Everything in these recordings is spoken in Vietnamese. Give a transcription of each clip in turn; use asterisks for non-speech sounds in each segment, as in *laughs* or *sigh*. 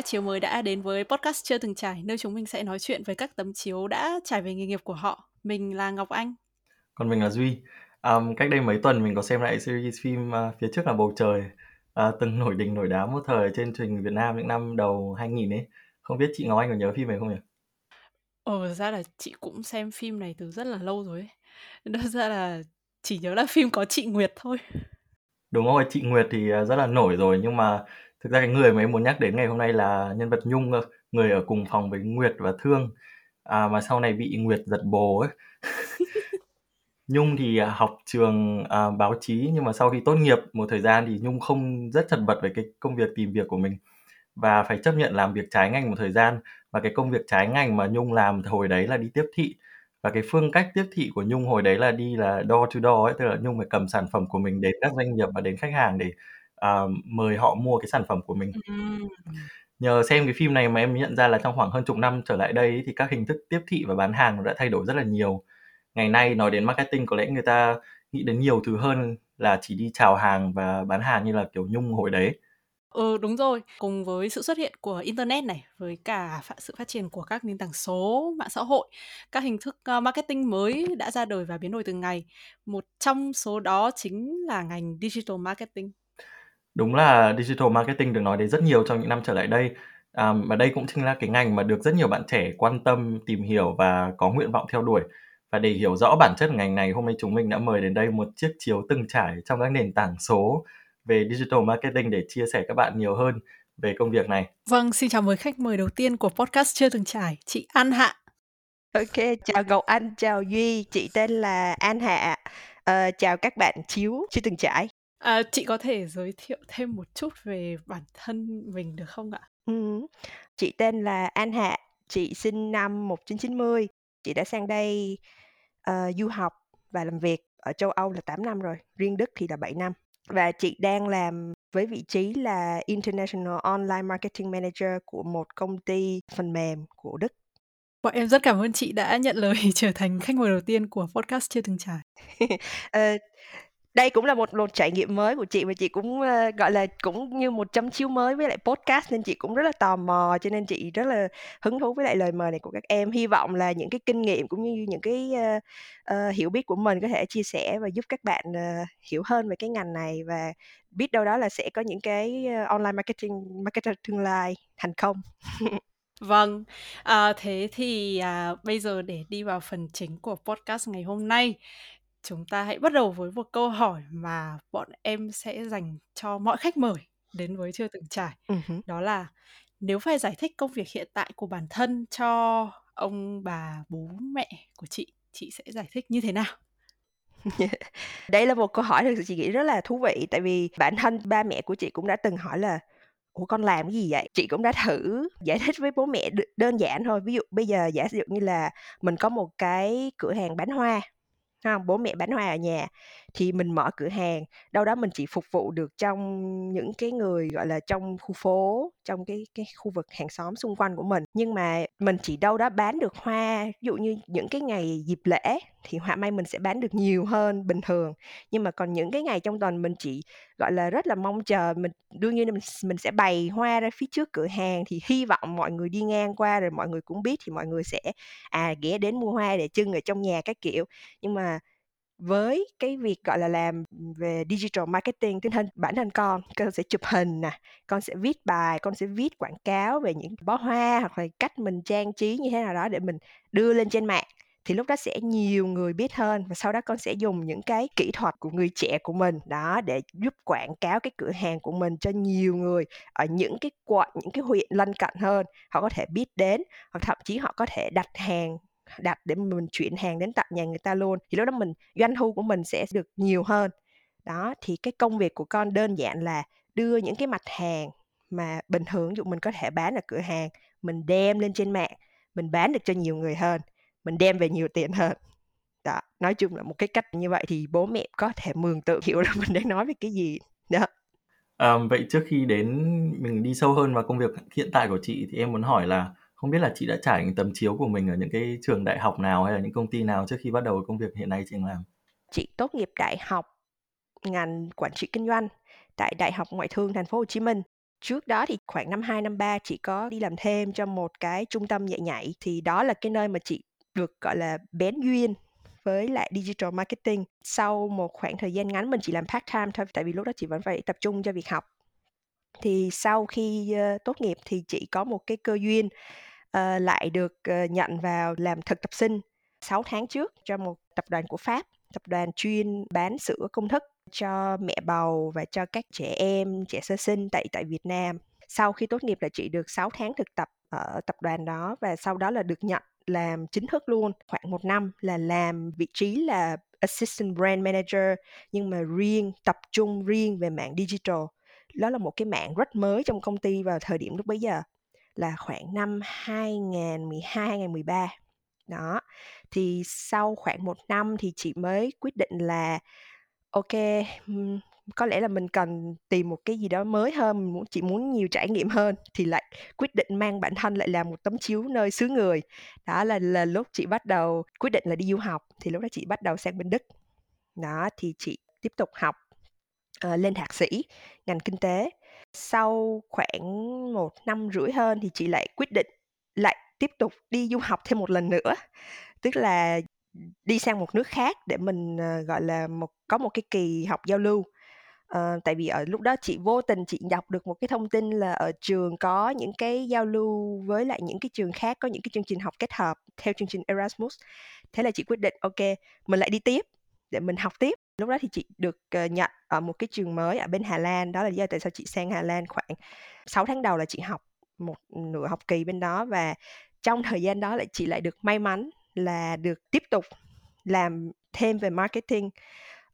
Các chiếu mới đã đến với podcast chưa từng trải, nơi chúng mình sẽ nói chuyện với các tấm chiếu đã trải về nghề nghiệp của họ. Mình là Ngọc Anh. Còn mình là Duy. Um, cách đây mấy tuần mình có xem lại series phim uh, Phía trước là bầu trời, uh, từng nổi đình nổi đám một thời trên truyền hình Việt Nam những năm đầu 2000 ấy. Không biết chị Ngọc Anh có nhớ phim này không nhỉ? Ồ, ra là chị cũng xem phim này từ rất là lâu rồi ấy. *laughs* Đơn ra là chỉ nhớ là phim có chị Nguyệt thôi. Đúng rồi, chị Nguyệt thì rất là nổi rồi nhưng mà thực ra cái người mà em muốn nhắc đến ngày hôm nay là nhân vật Nhung, người ở cùng phòng với Nguyệt và Thương. À, mà sau này bị Nguyệt giật bồ ấy. *laughs* Nhung thì à, học trường à, báo chí nhưng mà sau khi tốt nghiệp một thời gian thì Nhung không rất chật vật về cái công việc tìm việc của mình. Và phải chấp nhận làm việc trái ngành một thời gian. Và cái công việc trái ngành mà Nhung làm hồi đấy là đi tiếp thị. Và cái phương cách tiếp thị của Nhung hồi đấy là đi là door to door ấy tức là Nhung phải cầm sản phẩm của mình đến các doanh nghiệp và đến khách hàng để uh, mời họ mua cái sản phẩm của mình. Nhờ xem cái phim này mà em nhận ra là trong khoảng hơn chục năm trở lại đây thì các hình thức tiếp thị và bán hàng nó đã thay đổi rất là nhiều. Ngày nay nói đến marketing có lẽ người ta nghĩ đến nhiều thứ hơn là chỉ đi chào hàng và bán hàng như là kiểu Nhung hồi đấy. Ừ đúng rồi, cùng với sự xuất hiện của internet này, với cả sự phát triển của các nền tảng số, mạng xã hội, các hình thức uh, marketing mới đã ra đời và biến đổi từng ngày. Một trong số đó chính là ngành digital marketing. Đúng là digital marketing được nói đến rất nhiều trong những năm trở lại đây. À, và đây cũng chính là cái ngành mà được rất nhiều bạn trẻ quan tâm, tìm hiểu và có nguyện vọng theo đuổi. Và để hiểu rõ bản chất ngành này, hôm nay chúng mình đã mời đến đây một chiếc chiếu từng trải trong các nền tảng số về digital marketing để chia sẻ các bạn nhiều hơn về công việc này. Vâng, xin chào mời khách mời đầu tiên của podcast chưa từng trải, chị An Hạ. Ok, chào Ngọc Anh, chào Duy, chị tên là An Hạ. Uh, chào các bạn chiếu chưa từng trải. À, chị có thể giới thiệu thêm một chút về bản thân mình được không ạ? Ừ. Chị tên là An Hạ, chị sinh năm 1990. Chị đã sang đây uh, du học và làm việc ở châu Âu là 8 năm rồi, riêng Đức thì là 7 năm và chị đang làm với vị trí là International Online Marketing Manager của một công ty phần mềm của Đức. Bọn em rất cảm ơn chị đã nhận lời *laughs* trở thành khách mời đầu tiên của podcast chưa từng trải. uh, *laughs* đây cũng là một một trải nghiệm mới của chị và chị cũng uh, gọi là cũng như một chấm chiếu mới với lại podcast nên chị cũng rất là tò mò cho nên chị rất là hứng thú với lại lời mời này của các em. Hy vọng là những cái kinh nghiệm cũng như những cái uh, uh, hiểu biết của mình có thể chia sẻ và giúp các bạn uh, hiểu hơn về cái ngành này và biết đâu đó là sẽ có những cái uh, online marketing marketer tương lai thành công. *laughs* Vâng, à, thế thì à, bây giờ để đi vào phần chính của podcast ngày hôm nay chúng ta hãy bắt đầu với một câu hỏi mà bọn em sẽ dành cho mọi khách mời đến với chưa từng trải. Uh-huh. Đó là nếu phải giải thích công việc hiện tại của bản thân cho ông bà bố mẹ của chị, chị sẽ giải thích như thế nào? *laughs* Đây là một câu hỏi thực sự chị nghĩ rất là thú vị tại vì bản thân ba mẹ của chị cũng đã từng hỏi là ủa con làm cái gì vậy chị cũng đã thử giải thích với bố mẹ đơn giản thôi ví dụ bây giờ giả dụ như là mình có một cái cửa hàng bán hoa không bố mẹ bán hoa ở nhà thì mình mở cửa hàng, đâu đó mình chỉ phục vụ được trong những cái người, gọi là, trong khu phố, trong cái cái khu vực hàng xóm xung quanh của mình. Nhưng mà mình chỉ đâu đó bán được hoa, ví dụ như những cái ngày dịp lễ thì hoa may mình sẽ bán được nhiều hơn bình thường. Nhưng mà còn những cái ngày trong tuần mình chỉ, gọi là, rất là mong chờ mình, đương nhiên mình mình sẽ bày hoa ra phía trước cửa hàng thì hy vọng mọi người đi ngang qua rồi mọi người cũng biết thì mọi người sẽ à ghé đến mua hoa để trưng ở trong nhà các kiểu. Nhưng mà với cái việc, gọi là, làm về digital marketing tính thân bản thân con con sẽ chụp hình nè, con sẽ viết bài, con sẽ viết quảng cáo về những bó hoa hoặc là cách mình trang trí như thế nào đó để mình đưa lên trên mạng, thì lúc đó sẽ nhiều người biết hơn và sau đó con sẽ dùng những cái kỹ thuật của người trẻ của mình, đó, để giúp quảng cáo cái cửa hàng của mình cho nhiều người ở những cái quận, những cái huyện lân cận hơn, họ có thể biết đến hoặc thậm chí họ có thể đặt hàng đặt để mình chuyển hàng đến tận nhà người ta luôn thì lúc đó mình doanh thu của mình sẽ được nhiều hơn. Đó thì cái công việc của con đơn giản là đưa những cái mặt hàng mà bình thường ví dụ mình có thể bán ở cửa hàng mình đem lên trên mạng mình bán được cho nhiều người hơn mình đem về nhiều tiền hơn. Đó nói chung là một cái cách như vậy thì bố mẹ có thể mường tượng *laughs* hiểu là mình đang nói về cái gì. Đó. À, vậy trước khi đến mình đi sâu hơn vào công việc hiện tại của chị thì em muốn hỏi là không biết là chị đã trải những tấm chiếu của mình ở những cái trường đại học nào hay là những công ty nào trước khi bắt đầu công việc hiện nay chị làm? Chị tốt nghiệp đại học ngành quản trị kinh doanh tại Đại học Ngoại thương Thành phố Hồ Chí Minh. trước đó thì khoảng năm 2, năm 3 chị có đi làm thêm cho một cái trung tâm dạy nhảy thì đó là cái nơi mà chị được gọi là bén duyên với lại digital marketing. Sau một khoảng thời gian ngắn mình chỉ làm part time thôi tại vì lúc đó chị vẫn phải tập trung cho việc học. Thì sau khi uh, tốt nghiệp thì chị có một cái cơ duyên Ờ, lại được uh, nhận vào làm thực tập sinh 6 tháng trước cho một tập đoàn của Pháp, tập đoàn chuyên bán sữa công thức cho mẹ bầu và cho các trẻ em, trẻ sơ sinh tại tại Việt Nam. Sau khi tốt nghiệp là chị được 6 tháng thực tập ở tập đoàn đó và sau đó là được nhận làm chính thức luôn. Khoảng một năm là làm vị trí là assistant brand manager nhưng mà riêng tập trung riêng về mạng digital. Đó là một cái mạng rất mới trong công ty vào thời điểm lúc bấy giờ là khoảng năm 2012 2013 đó thì sau khoảng một năm thì chị mới quyết định là ok có lẽ là mình cần tìm một cái gì đó mới hơn mình muốn chị muốn nhiều trải nghiệm hơn. Thì lại quyết định mang bản thân lại làm một tấm chiếu nơi xứ người. Đó là là lúc chị bắt đầu quyết định là đi du học thì lúc đó chị bắt đầu sang bên đức. Đó thì chị tiếp tục học uh, lên thạc sĩ ngành kinh tế sau khoảng một năm rưỡi hơn thì chị lại quyết định lại tiếp tục đi du học thêm một lần nữa. Tức là đi sang một nước khác để mình ờ, gọi là một có một cái kỳ học giao lưu. Uh, tại vì ở lúc đó chị vô tình chị đọc được một cái thông tin là ở trường có những cái giao lưu với lại những cái trường khác có những cái chương trình học kết hợp theo chương trình Erasmus. Thế là chị quyết định ok mình lại đi tiếp để mình học tiếp lúc đó thì chị được uh, nhận ở một cái trường mới ở bên Hà Lan đó là lý do tại sao chị sang Hà Lan khoảng 6 tháng đầu là chị học một nửa học kỳ bên đó và trong thời gian đó lại chị lại được may mắn là được tiếp tục làm thêm về marketing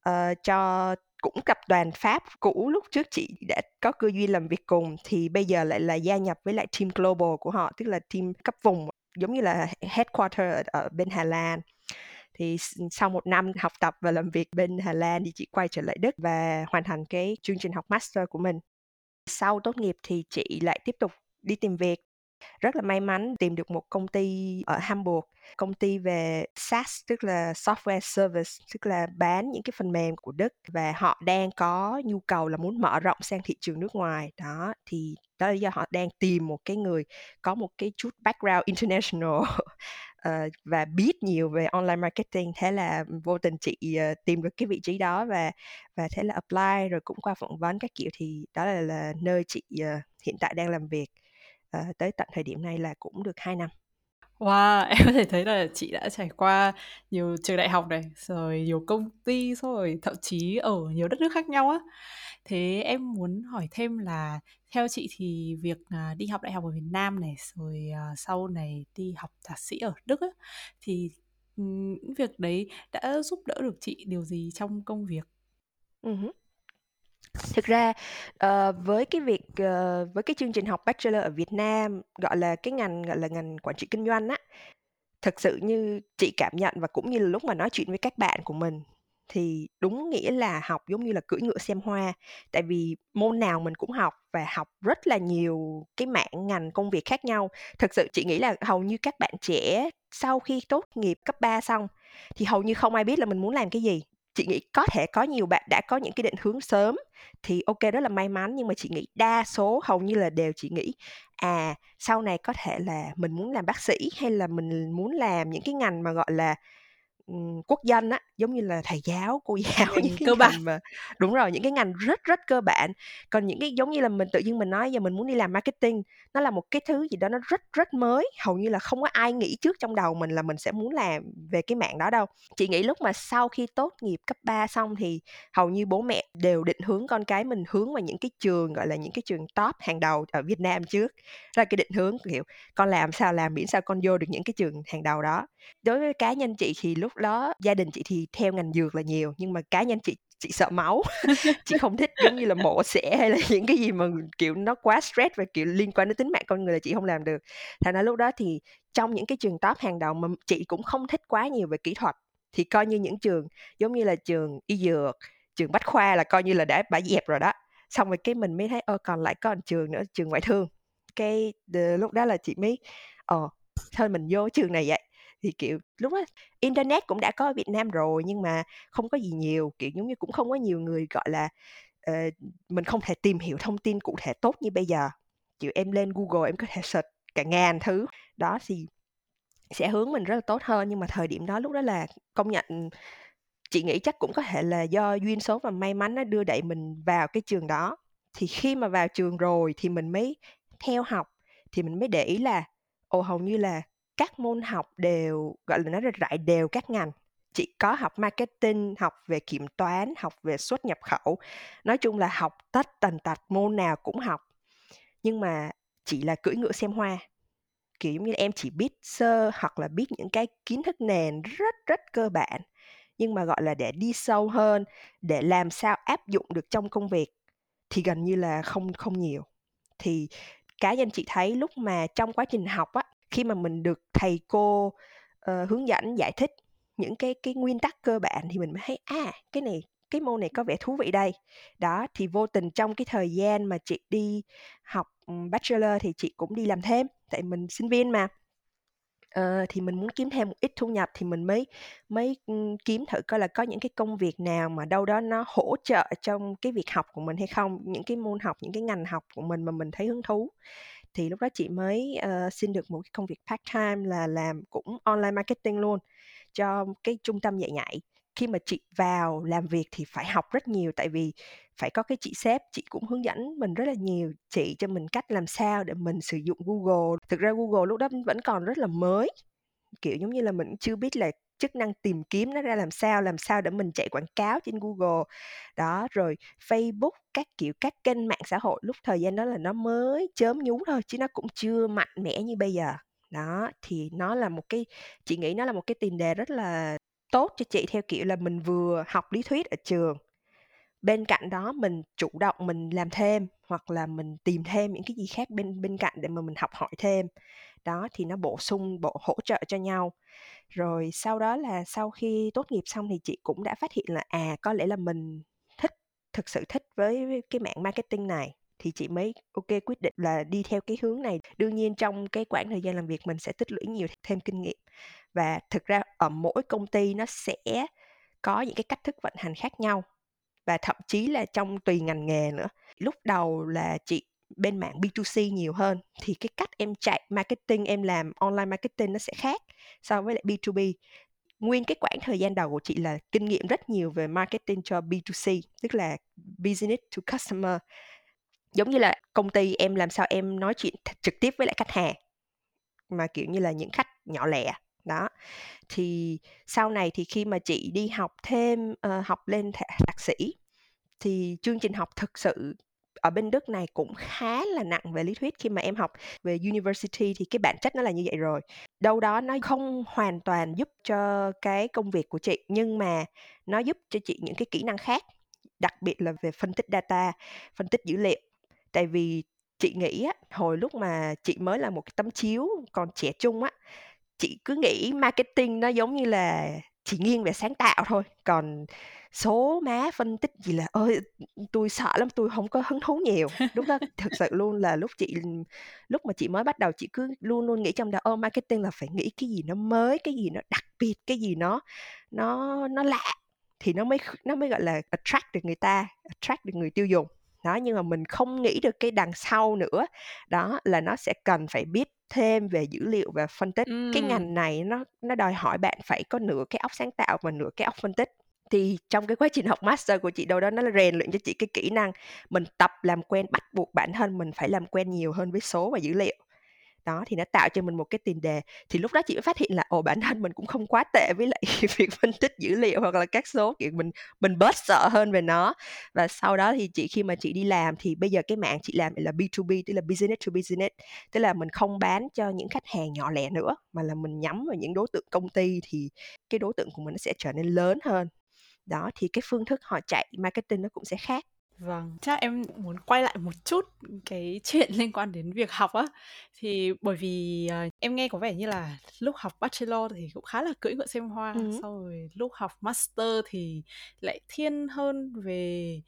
uh, cho cũng tập đoàn Pháp cũ lúc trước chị đã có cơ duyên làm việc cùng thì bây giờ lại là gia nhập với lại team global của họ tức là team cấp vùng giống như là headquarter ở, ở bên Hà Lan thì sau một năm học tập và làm việc bên Hà Lan thì chị quay trở lại Đức và hoàn thành cái chương trình học master của mình. Sau tốt nghiệp thì chị lại tiếp tục đi tìm việc. Rất là may mắn tìm được một công ty ở Hamburg, công ty về SaaS, tức là software service, tức là bán những cái phần mềm của Đức và họ đang có nhu cầu là muốn mở rộng sang thị trường nước ngoài. Đó, thì đó là do họ đang tìm một cái người có một cái chút background international. *laughs* uh, và biết nhiều về online marketing thế là vô tình chị uh, tìm được cái vị trí đó và và thế là apply rồi cũng qua phỏng vấn các kiểu thì đó là, là nơi chị uh, hiện tại đang làm việc uh, tới tận thời điểm này là cũng được 2 năm. Wow, *laughs* em có thể thấy là chị đã trải qua nhiều trường đại học này, rồi nhiều công ty, rồi thậm chí ở nhiều đất nước khác nhau á. Thế em muốn hỏi thêm là theo chị thì việc à, đi học đại học ở Việt Nam này, rồi à, sau này đi học thạc sĩ ở Đức á, thì những việc đấy đã giúp đỡ được chị điều gì trong công việc? Uh-huh. Thực ra uh, với cái việc uh, với cái chương trình học bachelor ở Việt Nam gọi là cái ngành gọi là ngành quản trị kinh doanh á thực sự như chị cảm nhận và cũng như là lúc mà nói chuyện với các bạn của mình thì đúng nghĩa là học giống như là cưỡi ngựa xem hoa. Tại vì môn nào mình cũng học và học rất là nhiều cái mảng ngành công việc khác nhau. Thực sự chị nghĩ là hầu như các bạn trẻ sau khi tốt nghiệp cấp 3 xong thì hầu như không ai biết là mình muốn làm cái gì chị nghĩ có thể có nhiều bạn đã có những cái định hướng sớm, thì ok, rất là may mắn. Nhưng mà chị nghĩ đa số hầu như là đều chị nghĩ à sau này có thể là mình muốn làm bác sĩ hay là mình muốn làm những cái ngành mà, gọi là quốc dân á giống như là thầy giáo cô giáo *laughs* những cái cơ bản. mà đúng rồi những cái ngành rất rất cơ bản. Còn những cái giống như là mình tự nhiên mình nói giờ mình muốn đi làm marketing nó là một cái thứ gì đó nó rất rất mới hầu như là không có ai nghĩ trước trong đầu mình là mình sẽ muốn làm về cái mạng đó đâu. Chị nghĩ lúc mà sau khi tốt nghiệp cấp 3 xong thì hầu như bố mẹ đều định hướng con cái mình hướng vào những cái trường gọi là những cái trường top hàng đầu ở Việt Nam trước. Ra cái định hướng kiểu con làm sao làm miễn sao con vô được những cái trường hàng đầu đó. Đối với cá nhân chị thì lúc đó, gia đình chị thì theo ngành dược là nhiều, nhưng mà cá nhân chị chị sợ máu. *laughs* Chị không thích giống như là mổ xẻ hay là *laughs* những cái gì mà, kiểu, nó quá stress và, kiểu, liên quan đến tính mạng con người là chị không làm được. Thành ra lúc đó thì trong những cái trường top hàng đầu mà chị cũng không thích quá nhiều về kỹ thuật, thì coi như những trường, giống như là trường y dược, trường bách khoa là coi như là đã bả dẹp rồi đó. Xong rồi cái mình mới thấy, ơ, còn lại có trường nữa, trường ngoại thương. Cái lúc đó là chị mới ờ thôi mình vô trường này vậy thì kiểu lúc đó internet cũng đã có ở Việt Nam rồi nhưng mà không có gì nhiều kiểu giống như cũng không có nhiều người gọi là uh, mình không thể tìm hiểu thông tin cụ thể tốt như bây giờ. Kiểu em lên Google em có thể search cả ngàn thứ. Đó thì sẽ hướng mình rất là tốt hơn nhưng mà thời điểm đó lúc đó là công nhận chị nghĩ chắc cũng có thể là do duyên số và may mắn nó đưa đẩy mình vào cái trường đó. Thì khi mà vào trường rồi thì mình mới theo học thì mình mới để ý là ồ hầu như là các môn học đều, gọi là nó rải đều các ngành. Chị có học marketing, học về kiểm toán, học về xuất nhập khẩu. Nói chung là học tất tần tật, môn nào cũng học. Nhưng mà chỉ là cưỡi ngựa xem hoa. Kiểu như em chỉ biết sơ hoặc là biết những cái kiến thức nền rất rất cơ bản. Nhưng mà, gọi là, để đi sâu hơn, để làm sao áp dụng được trong công việc thì gần như là không không nhiều. Thì cá nhân chị thấy lúc mà trong quá trình học á khi mà mình được thầy cô uh, hướng dẫn giải thích những cái cái nguyên tắc cơ bản thì mình mới thấy à cái này cái môn này có vẻ thú vị đây. Đó thì vô tình trong cái thời gian mà chị đi học bachelor thì chị cũng đi làm thêm tại mình sinh viên mà. Uh, thì mình muốn kiếm thêm một ít thu nhập thì mình mới mới kiếm thử coi là có những cái công việc nào mà đâu đó nó hỗ trợ trong cái việc học của mình hay không những cái môn học những cái ngành học của mình mà mình thấy hứng thú thì lúc đó chị mới uh, xin được một cái công việc part time là làm cũng online marketing luôn cho cái trung tâm dạy nhảy. Khi mà chị vào làm việc thì phải học rất nhiều tại vì phải có cái chị sếp chị cũng hướng dẫn mình rất là nhiều chị cho mình cách làm sao để mình sử dụng Google. Thực ra Google lúc đó vẫn còn rất là mới kiểu giống như là mình chưa biết là chức năng tìm kiếm nó ra làm sao làm sao để mình chạy quảng cáo trên Google. Đó, rồi Facebook, các kiểu, các kênh mạng xã hội, lúc thời gian đó là nó mới chớm nhú thôi, chứ nó cũng chưa mạnh mẽ như bây giờ. Đó, thì nó là một cái, chị nghĩ nó là một cái tiền đề rất là tốt cho chị, theo kiểu là mình vừa học lý thuyết ở trường. Bên cạnh đó, mình chủ động mình làm thêm, hoặc là mình tìm thêm những cái gì khác bên bên cạnh để mà mình học hỏi thêm đó thì nó bổ sung bộ hỗ trợ cho nhau. Rồi sau đó là sau khi tốt nghiệp xong thì chị cũng đã phát hiện là à có lẽ là mình thích, thực sự thích với cái mạng marketing này, thì chị mới, ok, quyết định là đi theo cái hướng này. Đương nhiên trong cái quãng thời gian làm việc mình sẽ tích lũy nhiều thêm kinh nghiệm. Và thực ra ở mỗi công ty nó sẽ có những cái cách thức vận hành khác nhau và thậm chí là trong tùy ngành nghề nữa. Lúc đầu là chị bên mạng B2C nhiều hơn thì cái cách em chạy marketing em làm online marketing nó sẽ khác so với lại B2B nguyên cái quãng thời gian đầu của chị là kinh nghiệm rất nhiều về marketing cho B2C tức là business to customer. Giống như là công ty em làm sao em nói chuyện trực tiếp với lại khách hàng mà kiểu như là những khách nhỏ lẻ đó. Thì sau này thì khi mà chị đi học thêm uh, học lên thạc sĩ thì chương trình học thực sự ở bên Đức này cũng khá là nặng về lý thuyết khi mà em học về university thì cái bản chất nó là như vậy rồi. Đâu đó nó không hoàn toàn giúp cho cái công việc của chị nhưng mà nó giúp cho chị những cái kỹ năng khác, đặc biệt là về phân tích data, phân tích dữ liệu. Tại vì chị nghĩ á, hồi lúc mà chị mới là một cái tấm chiếu còn trẻ trung á chị cứ nghĩ marketing nó giống như là chỉ nghiêng về sáng tạo thôi. Còn số má phân tích gì là ơi tôi sợ lắm, tôi không có hứng thú nhiều. Lúc đó thực sự luôn là lúc chị, lúc mà chị mới bắt đầu, chị cứ luôn luôn nghĩ trong đầu ơ marketing là phải nghĩ cái gì nó mới, cái gì nó đặc biệt, cái gì nó nó nó lạ. Thì nó mới nó mới, gọi là, attract được người ta, attract được người tiêu dùng đó nhưng mà mình không nghĩ được cái đằng sau nữa. Đó là nó sẽ cần phải biết thêm về dữ liệu và phân tích. Ừ. cái ngành này nó nó đòi hỏi bạn phải có nửa cái óc sáng tạo và nửa cái óc phân tích. Thì trong cái quá trình học master của chị đâu đó nó là rèn luyện cho chị cái kỹ năng mình tập làm quen bắt buộc bản thân mình phải làm quen nhiều hơn với số và dữ liệu đó thì nó tạo cho mình một cái tiền đề. Thì lúc đó chị mới phát hiện là, ồ, bản thân mình cũng không quá tệ với lại *laughs* việc phân tích dữ liệu hoặc là các số, kiểu, mình mình bớt sợ hơn về nó. Và sau đó thì chị, khi mà chị đi làm thì bây giờ cái mạng chị làm là B2B tức là business to business, tức là mình không bán cho những khách hàng nhỏ lẻ nữa, mà là mình nhắm vào những đối tượng công ty thì cái đối tượng của mình nó sẽ trở nên lớn hơn. Đó, thì cái phương thức họ chạy marketing nó cũng sẽ khác. Vâng, chắc em muốn quay lại một chút cái *laughs* chuyện liên quan đến việc học á. Thì bởi vì uh, em nghe có vẻ như là lúc học bachelor thì cũng khá là cưỡi ngựa xem hoa, ừ. sau rồi lúc học master thì lại thiên hơn về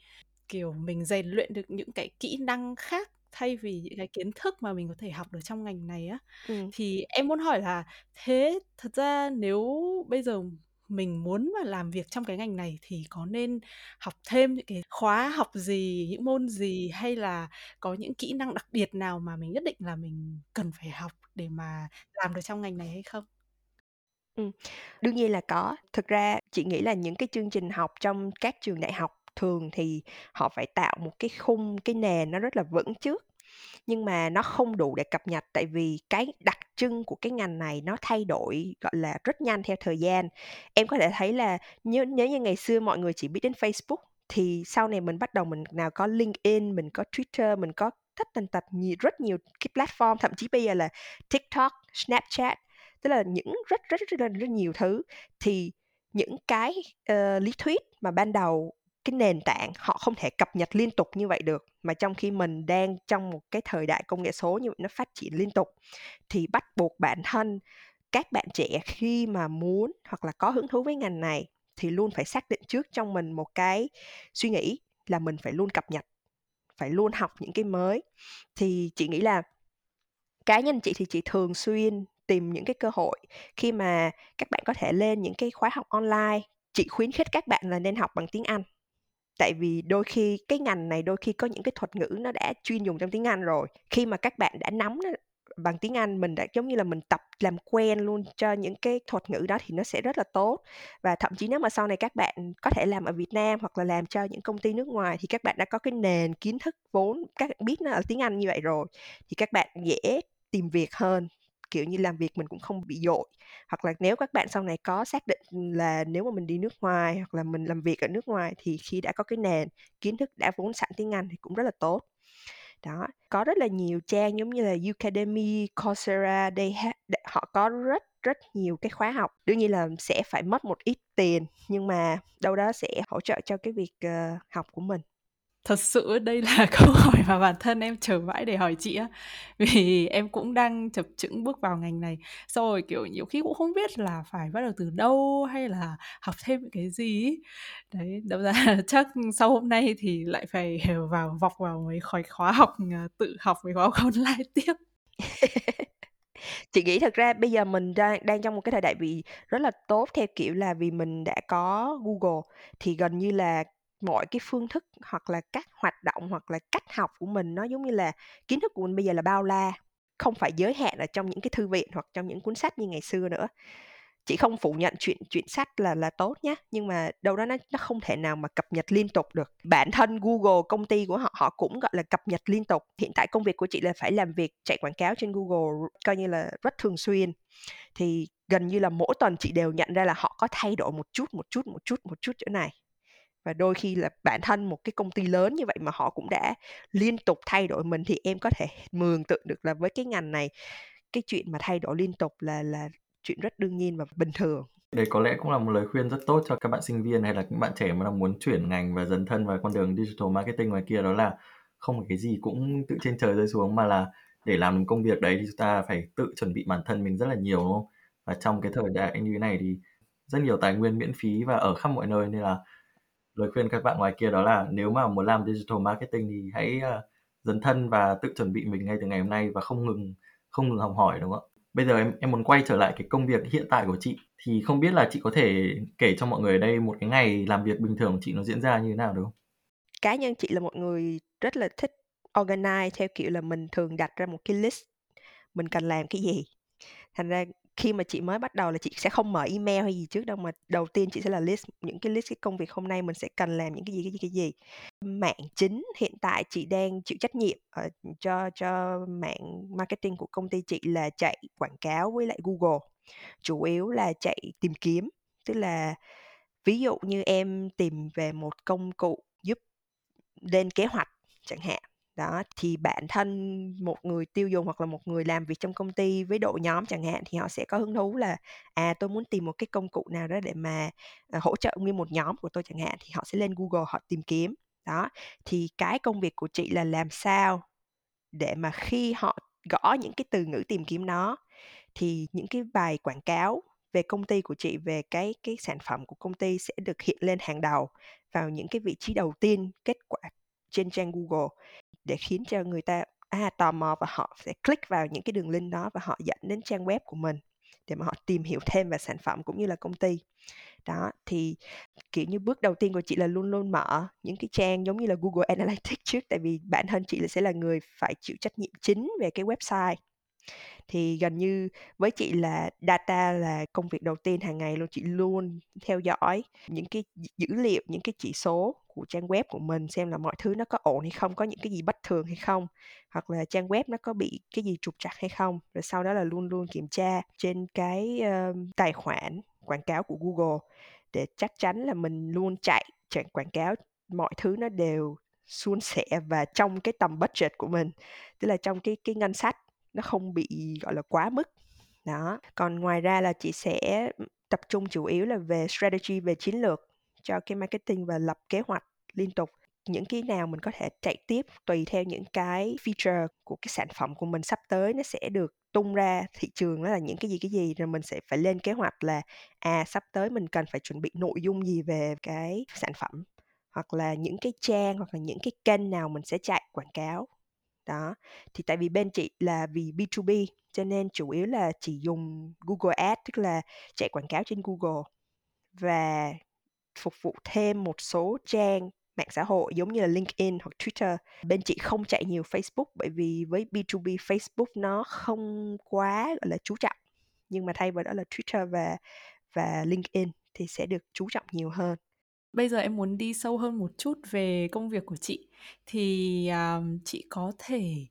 kiểu mình rèn luyện được những cái kỹ năng khác thay vì những cái kiến thức mà mình có thể học được trong ngành này á. Ừ. Thì em muốn hỏi là thế thật ra nếu bây giờ mình muốn mà làm việc trong cái ngành này thì có nên học thêm những cái khóa học gì, những môn gì hay là có những kỹ năng đặc biệt nào mà mình nhất định là mình cần phải học để mà làm được trong ngành này hay không? Ừm, đương nhiên là có. Thực ra chị nghĩ là những cái chương trình học trong các trường đại học thường thì họ phải tạo một cái khung, cái nền nó rất là vững trước nhưng mà nó không đủ để cập nhật tại vì cái đặc trưng của cái ngành này nó thay đổi gọi là rất nhanh theo thời gian. Em có thể thấy là nhớ nhớ như ngày xưa mọi người chỉ biết đến Facebook thì sau này mình bắt đầu mình nào có LinkedIn mình có Twitter mình có tất tần tật nhiều rất nhiều cái platform thậm chí bây giờ là TikTok Snapchat tức là những rất rất rất, rất, rất nhiều thứ. Thì những cái uh, lý thuyết mà ban đầu cái nền tảng họ không thể cập nhật liên tục như vậy được, mà trong khi mình đang trong một cái thời đại công nghệ số như vậy, nó phát triển liên tục, thì bắt buộc bản thân, các bạn trẻ khi mà muốn hoặc là có hứng thú với ngành này thì luôn phải xác định trước trong mình một cái suy nghĩ là mình phải luôn cập nhật, phải luôn học những cái mới. Thì chị nghĩ là cá nhân chị thì chị thường xuyên tìm những cái cơ hội khi mà các bạn có thể lên những cái khóa học online, chị khuyến khích các bạn là nên học bằng tiếng Anh tại vì đôi khi cái ngành này đôi khi có những cái thuật ngữ nó đã chuyên dùng trong tiếng Anh rồi, khi mà các bạn đã nắm nó bằng tiếng Anh, mình đã, giống như là, mình tập làm quen luôn cho những cái thuật ngữ đó thì nó sẽ rất là tốt. Và thậm chí nếu mà sau này các bạn có thể làm ở Việt Nam hoặc là làm cho những công ty nước ngoài thì các bạn đã có cái nền kiến thức vốn, các bạn biết nó ở tiếng Anh như vậy rồi thì các bạn dễ tìm việc hơn kiểu như làm việc mình cũng không bị dội. Hoặc là nếu các bạn sau này có xác định là nếu mà mình đi nước ngoài hoặc là mình làm việc ở nước ngoài thì khi đã có cái nền kiến thức đã vốn sẵn tiếng Anh thì cũng rất là tốt. Đó có rất là nhiều trang giống như là Udemy, Coursera đây họ có rất rất nhiều cái khóa học. Đương nhiên là sẽ phải mất một ít tiền nhưng mà đâu đó sẽ hỗ trợ cho cái việc uh, học của mình. Thật sự đây là *laughs* câu hỏi mà bản thân em chờ mãi để hỏi chị á. Vì em cũng đang chập chững bước vào ngành này. Xong rồi kiểu nhiều khi cũng không biết là phải bắt đầu từ đâu hay là học thêm cái gì. Đấy, đâm ra *laughs* chắc sau hôm nay thì lại phải vào vọc vào mấy khóa khóa học ờ, tự học mấy khóa học online *laughs* tiếp. chị nghĩ thật ra bây giờ mình đang đang trong một cái thời đại vì rất là tốt theo kiểu là vì mình đã có Google thì gần như là mọi cái phương thức hoặc là các hoạt động hoặc là cách học của mình nó giống như là kiến thức của mình bây giờ là bao la, không phải giới hạn ở trong những cái thư viện hoặc trong những cuốn sách như ngày xưa nữa. Chị không phủ nhận chuyện chuyện sách là là tốt nhé nhưng mà đâu đó nó nó không thể nào mà cập nhật liên tục được. Bản thân Google, công ty của họ họ cũng, gọi là, cập nhật liên tục. Hiện tại công việc của chị là phải làm việc, chạy quảng cáo trên Google, coi như là rất thường xuyên. Thì gần như là mỗi tuần chị đều nhận ra là họ có thay đổi một chút một chút một chút một chút chỗ này và đôi khi là bản thân một cái công ty lớn như vậy mà họ cũng đã liên tục thay đổi mình thì em có thể mường tượng được là với cái ngành này, cái chuyện mà thay đổi liên tục là là chuyện rất đương nhiên và bình thường Đây có lẽ cũng là một lời khuyên rất tốt cho các bạn sinh viên hay là những bạn trẻ mà đang muốn chuyển ngành và dấn thân vào con đường digital marketing ngoài kia, đó là không phải cái gì cũng tự trên trời rơi xuống, mà là để làm công việc đấy thì chúng ta phải tự chuẩn bị bản thân mình rất là nhiều, đúng không? Và trong cái thời đại như thế này thì rất nhiều tài nguyên miễn phí và ở khắp mọi nơi, nên là lời khuyên các bạn ngoài kia đó là nếu mà muốn làm digital marketing thì hãy uh, dấn thân và tự chuẩn bị mình ngay từ ngày hôm nay và không ngừng không ngừng học hỏi đúng không ạ? Bây giờ em em muốn quay trở lại cái công việc hiện tại của chị thì không biết là chị có thể kể cho mọi người ở đây một cái ngày làm việc bình thường của chị nó diễn ra như thế nào được không? Cá nhân chị là một người rất là thích organize theo kiểu là mình thường đặt ra một cái list mình cần làm cái gì. Thành ra khi mà chị mới bắt đầu là chị sẽ không mở email hay gì trước đâu, mà đầu tiên chị sẽ là list những cái list cái công việc hôm nay mình sẽ cần làm những cái gì cái gì cái gì. Mạng chính hiện tại chị đang chịu trách nhiệm ở cho cho mạng marketing của công ty chị là chạy quảng cáo với lại Google. Chủ yếu là chạy tìm kiếm, tức là ví dụ như em tìm về một công cụ giúp lên kế hoạch chẳng hạn đó, thì bản thân một người tiêu dùng hoặc là một người làm việc trong công ty với đội nhóm chẳng hạn thì họ sẽ có hứng thú là à tôi muốn tìm một cái công cụ nào đó để mà à, hỗ trợ nguyên một nhóm của tôi chẳng hạn thì họ sẽ lên Google họ tìm kiếm. Đó, thì cái công việc của chị là làm sao để mà khi họ gõ những cái từ ngữ tìm kiếm nó thì những cái bài quảng cáo về công ty của chị, về cái cái sản phẩm của công ty sẽ được hiện lên hàng đầu vào những cái vị trí đầu tiên kết quả trên trang Google để khiến cho người ta à, tò mò và họ sẽ click vào những cái đường link đó và họ dẫn đến trang web của mình để mà họ tìm hiểu thêm về sản phẩm cũng như là công ty. Đó thì kiểu như bước đầu tiên của chị là luôn luôn mở những cái trang giống như là Google *laughs* Analytics trước tại vì bản thân chị là sẽ là người phải chịu trách nhiệm chính về cái website. Thì gần như với chị là data là công việc đầu tiên hàng ngày luôn chị luôn theo dõi những cái dữ liệu những cái chỉ số của trang web của mình xem là mọi thứ nó có ổn hay không có những cái gì bất thường hay không hoặc là trang web nó có bị cái gì trục trặc hay không. Rồi sau đó là luôn luôn kiểm tra trên cái uh, tài khoản quảng cáo của Google để chắc chắn là mình luôn chạy chạy quảng cáo mọi thứ nó đều suôn sẻ và trong cái tầm budget của mình tức là trong cái cái ngân sách nó không bị gọi là quá mức. Đó còn ngoài ra là chị sẽ tập trung chủ yếu là về strategy về chiến lược cho cái marketing và lập kế hoạch liên tục, những cái nào mình có thể chạy tiếp tùy theo những cái feature của cái sản phẩm của mình sắp tới nó sẽ được tung ra thị trường đó là những cái gì cái gì, rồi mình sẽ phải lên kế hoạch là à sắp tới mình cần phải chuẩn bị nội dung gì về cái sản phẩm, hoặc là những cái trang, hoặc là những cái kênh nào mình sẽ chạy quảng cáo. Đó, thì tại vì bên chị là vì B2B cho nên chủ yếu là chỉ dùng Google Ads, tức là chạy quảng cáo trên Google và phục vụ thêm một số trang mạng xã hội giống như là LinkedIn hoặc Twitter. Bên chị không chạy nhiều Facebook bởi vì với B2B Facebook nó không quá gọi là chú trọng. Nhưng mà thay vào đó là Twitter và và LinkedIn thì sẽ được chú trọng nhiều hơn. Bây giờ em muốn đi sâu hơn một chút về công việc của chị thì um, chị có thể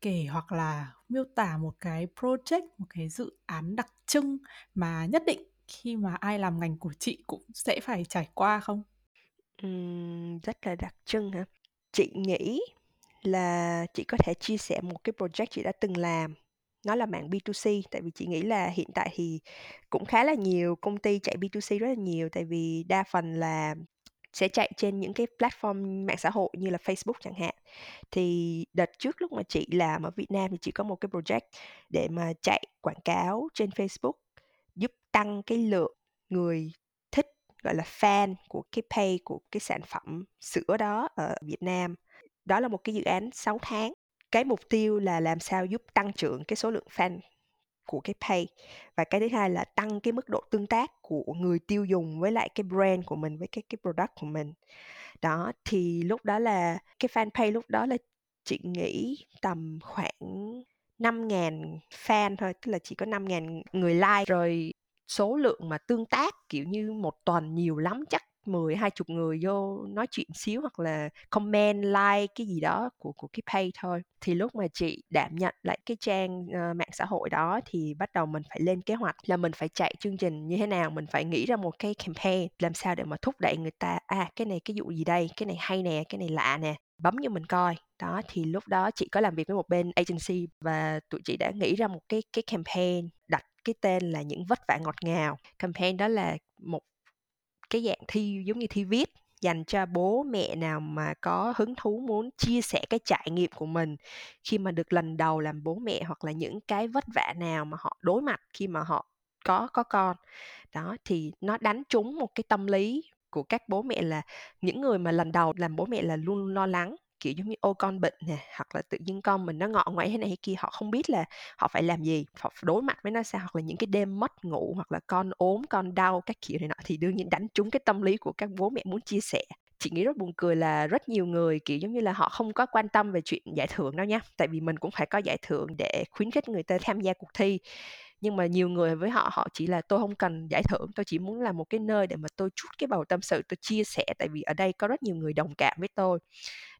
kể hoặc là miêu tả một cái project, một cái dự án đặc trưng mà nhất định khi mà ai làm ngành của chị cũng sẽ phải trải qua không? Ừm, rất là đặc trưng hả? Chị nghĩ là chị có thể chia sẻ một cái project chị đã từng làm. Nó là mạng B2C tại vì chị nghĩ là hiện tại thì cũng khá là nhiều công ty chạy B2C rất là nhiều tại vì đa phần là sẽ chạy trên những cái platform mạng xã hội như là Facebook chẳng hạn. Thì đợt trước lúc mà chị làm ở Việt Nam thì chị có một cái project để mà chạy quảng cáo trên Facebook giúp tăng cái lượng người gọi là, fan của cái page của cái sản phẩm sữa đó ở Việt Nam. Đó là một cái dự án 6 tháng. Cái mục tiêu là làm sao giúp tăng trưởng cái số lượng fan của cái page và cái thứ hai là tăng cái mức độ tương tác của người tiêu dùng với lại cái brand của mình, với cái cái product của mình đó, thì lúc đó là, cái fan pay lúc đó là chị nghĩ tầm khoảng 5.000 fan thôi, tức là chỉ có 5.000 người like rồi số lượng mà tương tác kiểu như một tuần nhiều lắm chắc 10 20 người vô nói chuyện xíu hoặc là comment like cái gì đó của của cái page thôi. Thì lúc mà chị đảm nhận lại cái trang uh, mạng xã hội đó thì bắt đầu mình phải lên kế hoạch là mình phải chạy chương trình như thế nào mình phải nghĩ ra một cái campaign làm sao để mà thúc đẩy người ta à cái này cái vụ gì đây cái này hay nè cái này lạ nè bấm cho mình coi. Đó thì lúc đó chị có làm việc với một bên agency và tụi chị đã nghĩ ra một cái cái campaign đặt cái tên là những vất vả ngọt ngào. Campaign đó là một cái dạng thi, giống như thi viết, dành cho bố mẹ nào mà có hứng thú muốn chia sẻ cái trải nghiệm của mình. Khi mà được lần đầu làm bố mẹ hoặc là những cái vất vả nào mà họ đối mặt khi mà họ có có con. Đó, thì nó đánh trúng một cái tâm lý của các bố mẹ là, những người mà lần đầu làm bố mẹ là luôn lo lắng kiểu, giống như, ô, con bệnh nè, hoặc là tự nhiên con mình nó ngọ ngoại thế này hay kia họ không biết là họ phải làm gì, họ đối mặt với nó sao, hoặc là những cái đêm mất ngủ, hoặc là con ốm, con đau các kiểu này nọ, thì đương nhiên đánh trúng cái tâm lý của các bố mẹ muốn chia sẻ. Chị nghĩ rất buồn cười là rất nhiều người, kiểu, giống như là họ không có quan tâm về chuyện giải thưởng đâu nha, tại vì mình cũng phải có giải thưởng để khuyến khích người ta tham gia cuộc thi. Nhưng mà nhiều người với họ họ chỉ là, tôi không cần giải thưởng, tôi chỉ muốn là một cái nơi để mà tôi chút cái bầu tâm sự, tôi chia sẻ tại vì ở đây có rất nhiều người đồng cảm với tôi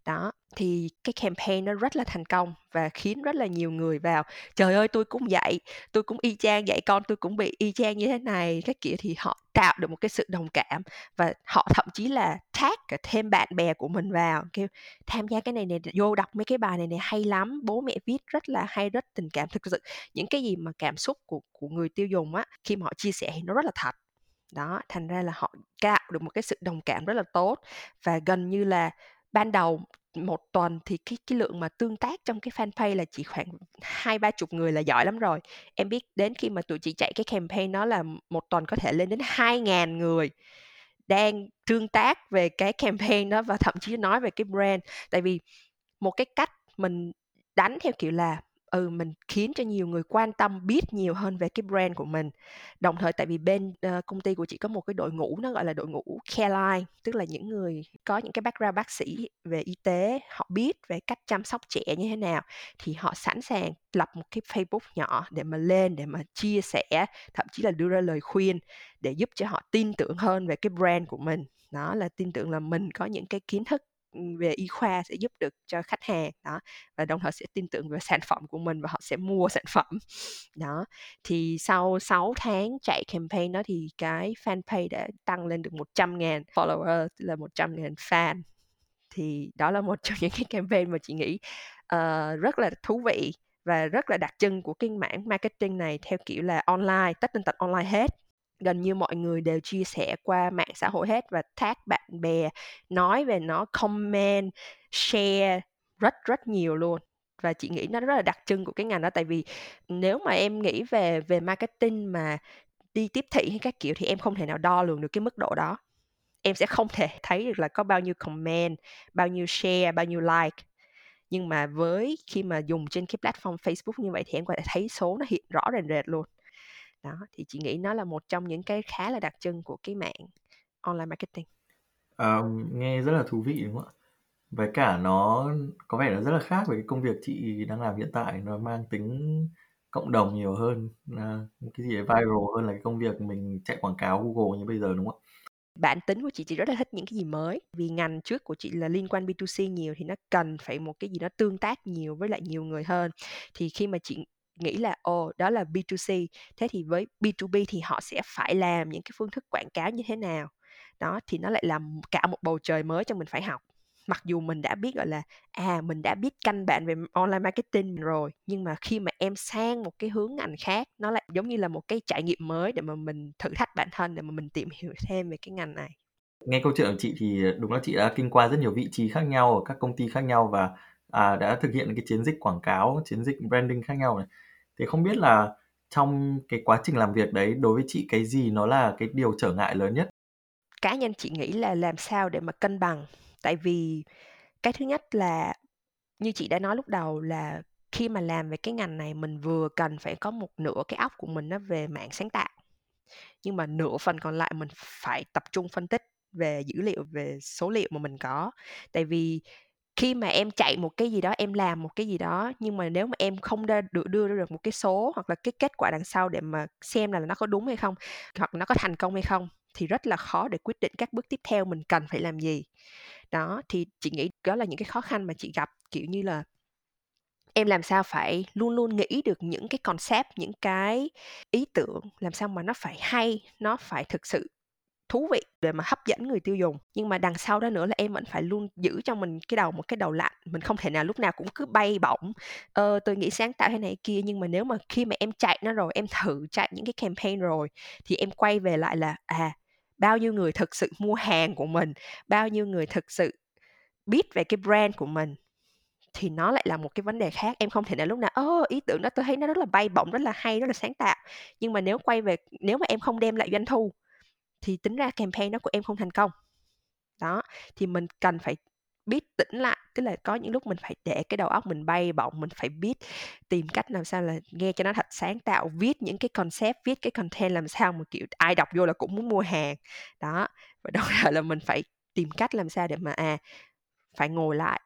đó, thì cái campaign nó rất là thành công và khiến rất là nhiều người vào, trời ơi, tôi cũng vậy, tôi cũng y chang dạy con, tôi cũng bị y chang như thế này. Các kiểu, thì họ tạo được một cái sự đồng cảm và họ thậm chí là tag cả thêm bạn bè của mình vào kêu tham gia cái này này vô đọc mấy cái bài này này hay lắm, bố mẹ viết rất là hay, rất tình cảm. Thực sự, những cái gì mà cảm xúc của của người tiêu dùng á, khi mà họ chia sẻ thì nó rất là thật. Đó, thành ra là họ tạo được một cái sự đồng cảm rất là tốt và gần như là ban đầu, một tuần thì cái cái lượng mà tương tác trong cái fanpage là chỉ khoảng hai, ba chục người là giỏi lắm rồi. Em biết đến khi mà tụi chị chạy cái campaign nó là một tuần có thể lên đến hai ngàn người đang tương tác về cái campaign đó và thậm chí nói về cái brand. Tại vì một cái cách mình đánh theo kiểu là ừ mình khiến cho nhiều người quan tâm biết nhiều hơn về cái brand của mình. Đồng thời tại vì bên uh, công ty của chị có một cái đội ngũ nó gọi là đội ngũ careline tức là những người có những cái background bác sĩ về y tế họ biết về cách chăm sóc trẻ như thế nào thì họ sẵn sàng lập một cái Facebook nhỏ để mà lên để mà chia sẻ thậm chí là đưa ra lời khuyên để giúp cho họ tin tưởng hơn về cái brand của mình. Đó là tin tưởng là mình có những cái kiến thức về y khoa sẽ giúp được cho khách hàng đó và đồng thời sẽ tin tưởng về *laughs* sản phẩm của mình và họ sẽ mua sản phẩm. *laughs* Đó thì sau 6 tháng chạy campaign đó thì cái fanpage đã tăng lên được 100 ngàn follower tức là 100 ngàn fan. Thì đó là một *laughs* trong những cái campaign mà chị nghĩ uh, rất là thú vị và rất là đặc trưng của cái mảng marketing này theo kiểu là online tất tần tật online hết gần như mọi người đều chia sẻ qua mạng xã hội hết và tag bạn bè, nói về nó, comment, share rất rất nhiều luôn. Và chị nghĩ nó rất là đặc trưng của cái ngành đó, tại vì nếu mà em nghĩ về về marketing mà đi tiếp thị hay các kiểu thì em không thể nào đo lường được cái mức độ đó. Em sẽ không thể *laughs* thấy được là có bao nhiêu comment, bao nhiêu share, bao nhiêu like. Nhưng mà với khi mà dùng trên cái platform Facebook như vậy thì em có thể thấy số nó hiện rõ rành rệt luôn đó thì chị nghĩ nó là một trong những cái khá là đặc trưng của cái mạng online marketing. À, nghe rất là thú vị đúng không ạ? Với cả nó có vẻ là rất là khác với cái công việc chị đang làm hiện tại nó mang tính cộng đồng nhiều hơn là cái gì viral hơn là cái công việc mình chạy quảng cáo Google như bây giờ đúng không ạ? Bản tính của chị chị rất là thích những cái gì mới vì ngành trước của chị là liên quan B2C nhiều thì nó cần phải một cái gì đó tương tác nhiều với lại nhiều người hơn. Thì khi mà chị nghĩ là ồ đó là B2C thế thì với B2B thì họ sẽ phải làm những cái phương thức quảng cáo như thế nào? Đó thì nó lại là cả một bầu trời mới cho mình phải học. Mặc dù mình đã biết gọi là à mình đã biết canh bạn về online marketing rồi nhưng mà khi mà em sang một cái hướng ngành khác nó lại giống như là một cái trải nghiệm mới để mà mình thử thách bản thân để mà mình tìm hiểu thêm về cái ngành này. Nghe câu chuyện của chị thì đúng là chị đã kinh qua rất nhiều vị trí khác nhau ở các công ty khác nhau và à, đã thực hiện cái chiến dịch quảng cáo chiến dịch branding khác nhau này thì không biết là trong cái quá trình làm việc đấy, đối với chị cái gì nó là cái điều trở ngại lớn nhất? Cá nhân chị nghĩ là làm sao để mà cân bằng? Tại vì cái thứ nhất là như chị đã nói lúc đầu là khi mà làm về cái ngành này mình vừa cần phải có một nửa cái óc của mình nó về mạng sáng tạo, nhưng mà nửa phần còn lại mình phải tập trung phân tích về dữ liệu, về số liệu mà mình có. Tại vì khi mà em chạy một cái gì đó em làm một cái gì đó nhưng mà nếu mà em không đưa, được đưa ra được một cái số hoặc là cái kết quả đằng sau để mà xem là nó có đúng hay không hoặc nó có thành công hay không thì rất là khó để quyết định các bước tiếp theo mình cần phải làm gì. Đó thì chị nghĩ đó là những cái khó khăn mà chị gặp kiểu như là em làm sao phải luôn luôn nghĩ được những cái concept những cái ý tưởng làm sao mà nó phải hay nó phải thực sự thú vị để mà hấp dẫn người tiêu dùng. Nhưng mà đằng sau đó nữa là em vẫn phải luôn giữ cho mình cái đầu một cái đầu lạnh mình không thể nào lúc nào cũng cứ bay bổng. Ờ, tôi nghĩ sáng tạo thế này kia nhưng mà nếu mà khi mà em chạy nó rồi em thử chạy những cái campaign rồi thì em quay về lại là à bao nhiêu người thực sự mua hàng của mình bao nhiêu người thực sự biết về cái brand của mình thì nó lại là một cái vấn đề khác. Em không thể nào lúc nào ơ ý tưởng đó tôi thấy nó rất là bay bổng rất là hay rất là sáng tạo. Nhưng mà nếu quay về nếu mà em không đem lại doanh thu thì tính ra campaign đó của em không thành công. Đó, thì mình cần phải biết tỉnh lại, tức là có những lúc mình phải để cái đầu óc mình bay bổng, mình phải biết tìm cách làm sao là nghe cho nó thật sáng tạo, viết những cái concept, viết cái content làm sao mà, kiểu, ai đọc vô là cũng muốn mua hàng. Đó, và *laughs* đồng thời là mình phải tìm cách làm sao để mà à phải ngồi lại,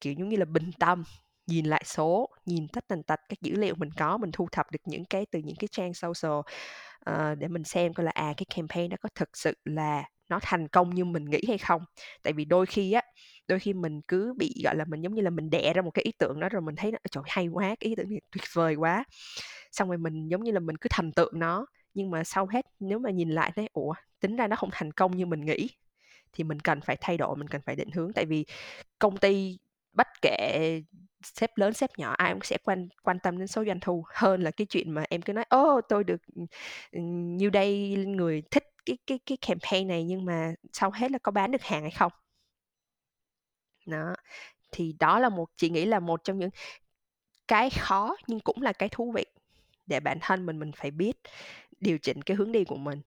kiểu, giống như là bình tâm nhìn lại số nhìn tất tần tật các dữ liệu mình có mình thu thập được những cái từ những cái trang social uh, để mình xem coi là à cái campaign nó có thực sự là nó thành công như mình nghĩ hay không. Tại vì đôi khi á đôi khi mình cứ bị gọi là mình giống như là mình đẻ ra một cái ý tưởng đó rồi mình thấy nó trời hay quá cái ý tưởng này tuyệt vời quá. Xong rồi mình giống như là mình cứ thành tượng nó nhưng mà sau hết nếu mà nhìn lại thấy ủa tính ra nó không thành công như mình nghĩ. Thì mình cần phải thay đổi mình cần phải định hướng. Tại vì công ty bất kể sếp lớn, sếp nhỏ, ai cũng sẽ quan quan tâm đến số doanh thu hơn là cái chuyện mà em cứ nói ô tôi được ừ, như đây người thích cái cái cái campaign này nhưng mà sau hết là có bán được hàng hay không? Đó, thì đó là một, chị nghĩ là một trong những cái khó nhưng cũng là cái thú vị để bản thân mình mình phải biết điều chỉnh cái hướng đi của mình.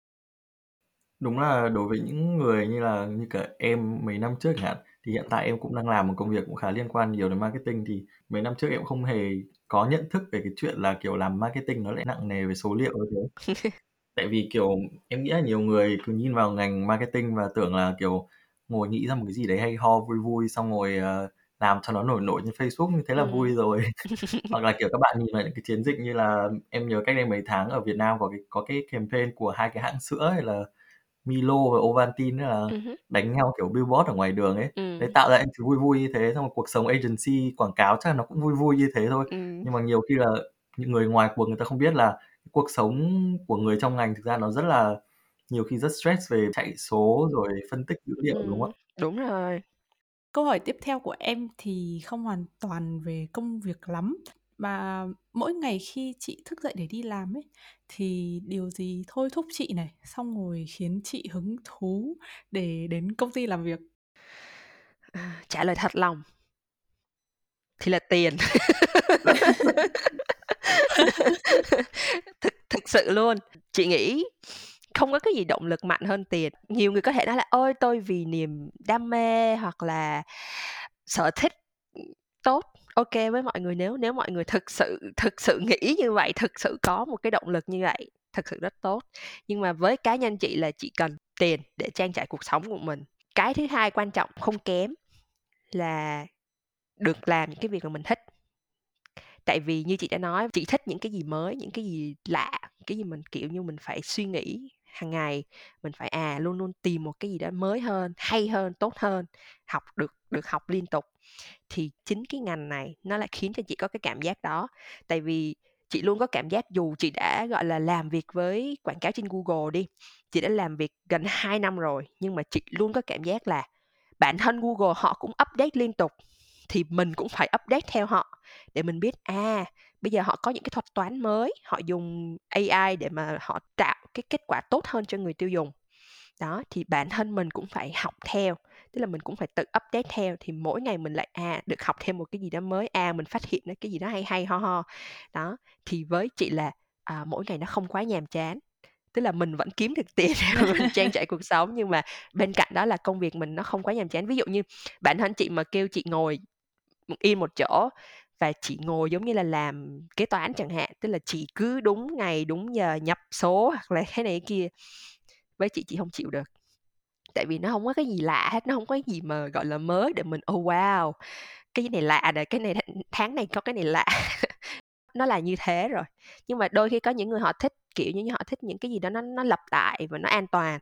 Đúng là đối với những người như là, như cả em mấy năm trước hạn thì hiện tại em cũng đang làm một công việc cũng khá liên quan nhiều đến marketing. Thì mấy năm trước em cũng không hề có nhận thức về cái chuyện là kiểu làm marketing nó lại nặng nề về số liệu như thế. *laughs* Tại vì kiểu em nghĩ là nhiều người cứ nhìn vào ngành marketing và tưởng là kiểu ngồi nghĩ ra một cái gì đấy hay ho vui vui xong rồi uh, làm cho nó nổi nổi trên Facebook như thế là ừ. vui rồi. *laughs* *laughs* Hoặc là kiểu các bạn nhìn vào những cái chiến dịch như là em nhớ cách đây mấy tháng ở Việt Nam có cái có cái campaign của hai cái hãng sữa hay là Milo và Ovaltine là uh-huh. đánh nhau kiểu billboard ở ngoài đường ấy ừ. đấy tạo ra anh vui vui như thế xong rồi cuộc sống agency quảng cáo chắc là nó cũng vui vui như thế thôi ừ. nhưng mà nhiều khi là những người ngoài cuộc người ta không biết là cuộc sống của người trong ngành thực ra nó rất là nhiều khi rất stress về chạy số rồi phân tích dữ liệu ừ. đúng không ạ đúng rồi Câu hỏi tiếp theo của em thì không hoàn toàn về công việc lắm mà mỗi ngày khi chị thức dậy để đi làm ấy thì điều gì thôi thúc chị này xong rồi khiến chị hứng thú để đến công ty làm việc? À, trả lời thật lòng. Thì là tiền. *laughs* Thực thực sự luôn. Chị nghĩ không có cái gì động lực mạnh hơn tiền. Nhiều người có thể nói là ôi tôi vì niềm đam mê hoặc là sở thích ok, với mọi người, nếu nếu mọi người thực sự thực sự nghĩ như vậy, thực sự có một cái động lực như vậy, thực sự rất tốt. Nhưng mà với cá nhân chị là chị cần tiền để trang trải cuộc sống của mình. Cái thứ hai quan trọng không kém là được làm những cái việc mà mình thích. Tại vì như chị đã nói, chị thích những cái gì mới, những cái gì lạ, cái gì mình, kiểu như, mình phải suy nghĩ hàng ngày, mình phải à luôn luôn tìm một cái gì đó mới hơn, hay hơn, tốt hơn, học được được học liên tục. Thì chính cái ngành này nó lại khiến cho chị có cái cảm giác đó. Tại vì chị luôn có cảm giác dù chị đã, gọi là, làm việc với quảng cáo trên Google đi, chị đã làm việc gần 2 năm rồi, nhưng mà chị luôn có cảm giác là bản thân Google họ cũng update liên tục thì mình cũng phải update theo họ để mình biết à bây giờ họ có những cái thuật toán mới họ dùng AI để mà họ tạo cái kết quả tốt hơn cho người tiêu dùng. Đó thì bản thân mình cũng phải học theo tức là mình cũng phải tự update theo thì mỗi ngày mình lại à được học thêm một cái gì đó mới à mình phát hiện ra cái gì đó hay hay ho ho. Đó thì với chị là à, mỗi ngày nó không quá nhàm chán tức là mình vẫn kiếm được *laughs* tiền để mình trang trải cuộc sống nhưng mà bên cạnh đó là công việc mình nó không quá nhàm chán. Ví dụ như bản thân chị mà kêu chị ngồi yên một chỗ và chị ngồi giống như là làm kế toán chẳng hạn, tức là chị cứ đúng ngày, đúng giờ nhập số hoặc là cái này cái kia. Với chị chị không chịu được. Tại vì nó không có cái gì lạ hết, nó không có cái gì mà, gọi là, mới để mình oh wow, cái này lạ rồi cái này tháng này có cái này lạ. *laughs* Nó là như thế rồi. Nhưng mà đôi khi có những người họ thích, kiểu như họ thích những cái gì đó nó nó lặp lại và nó an toàn,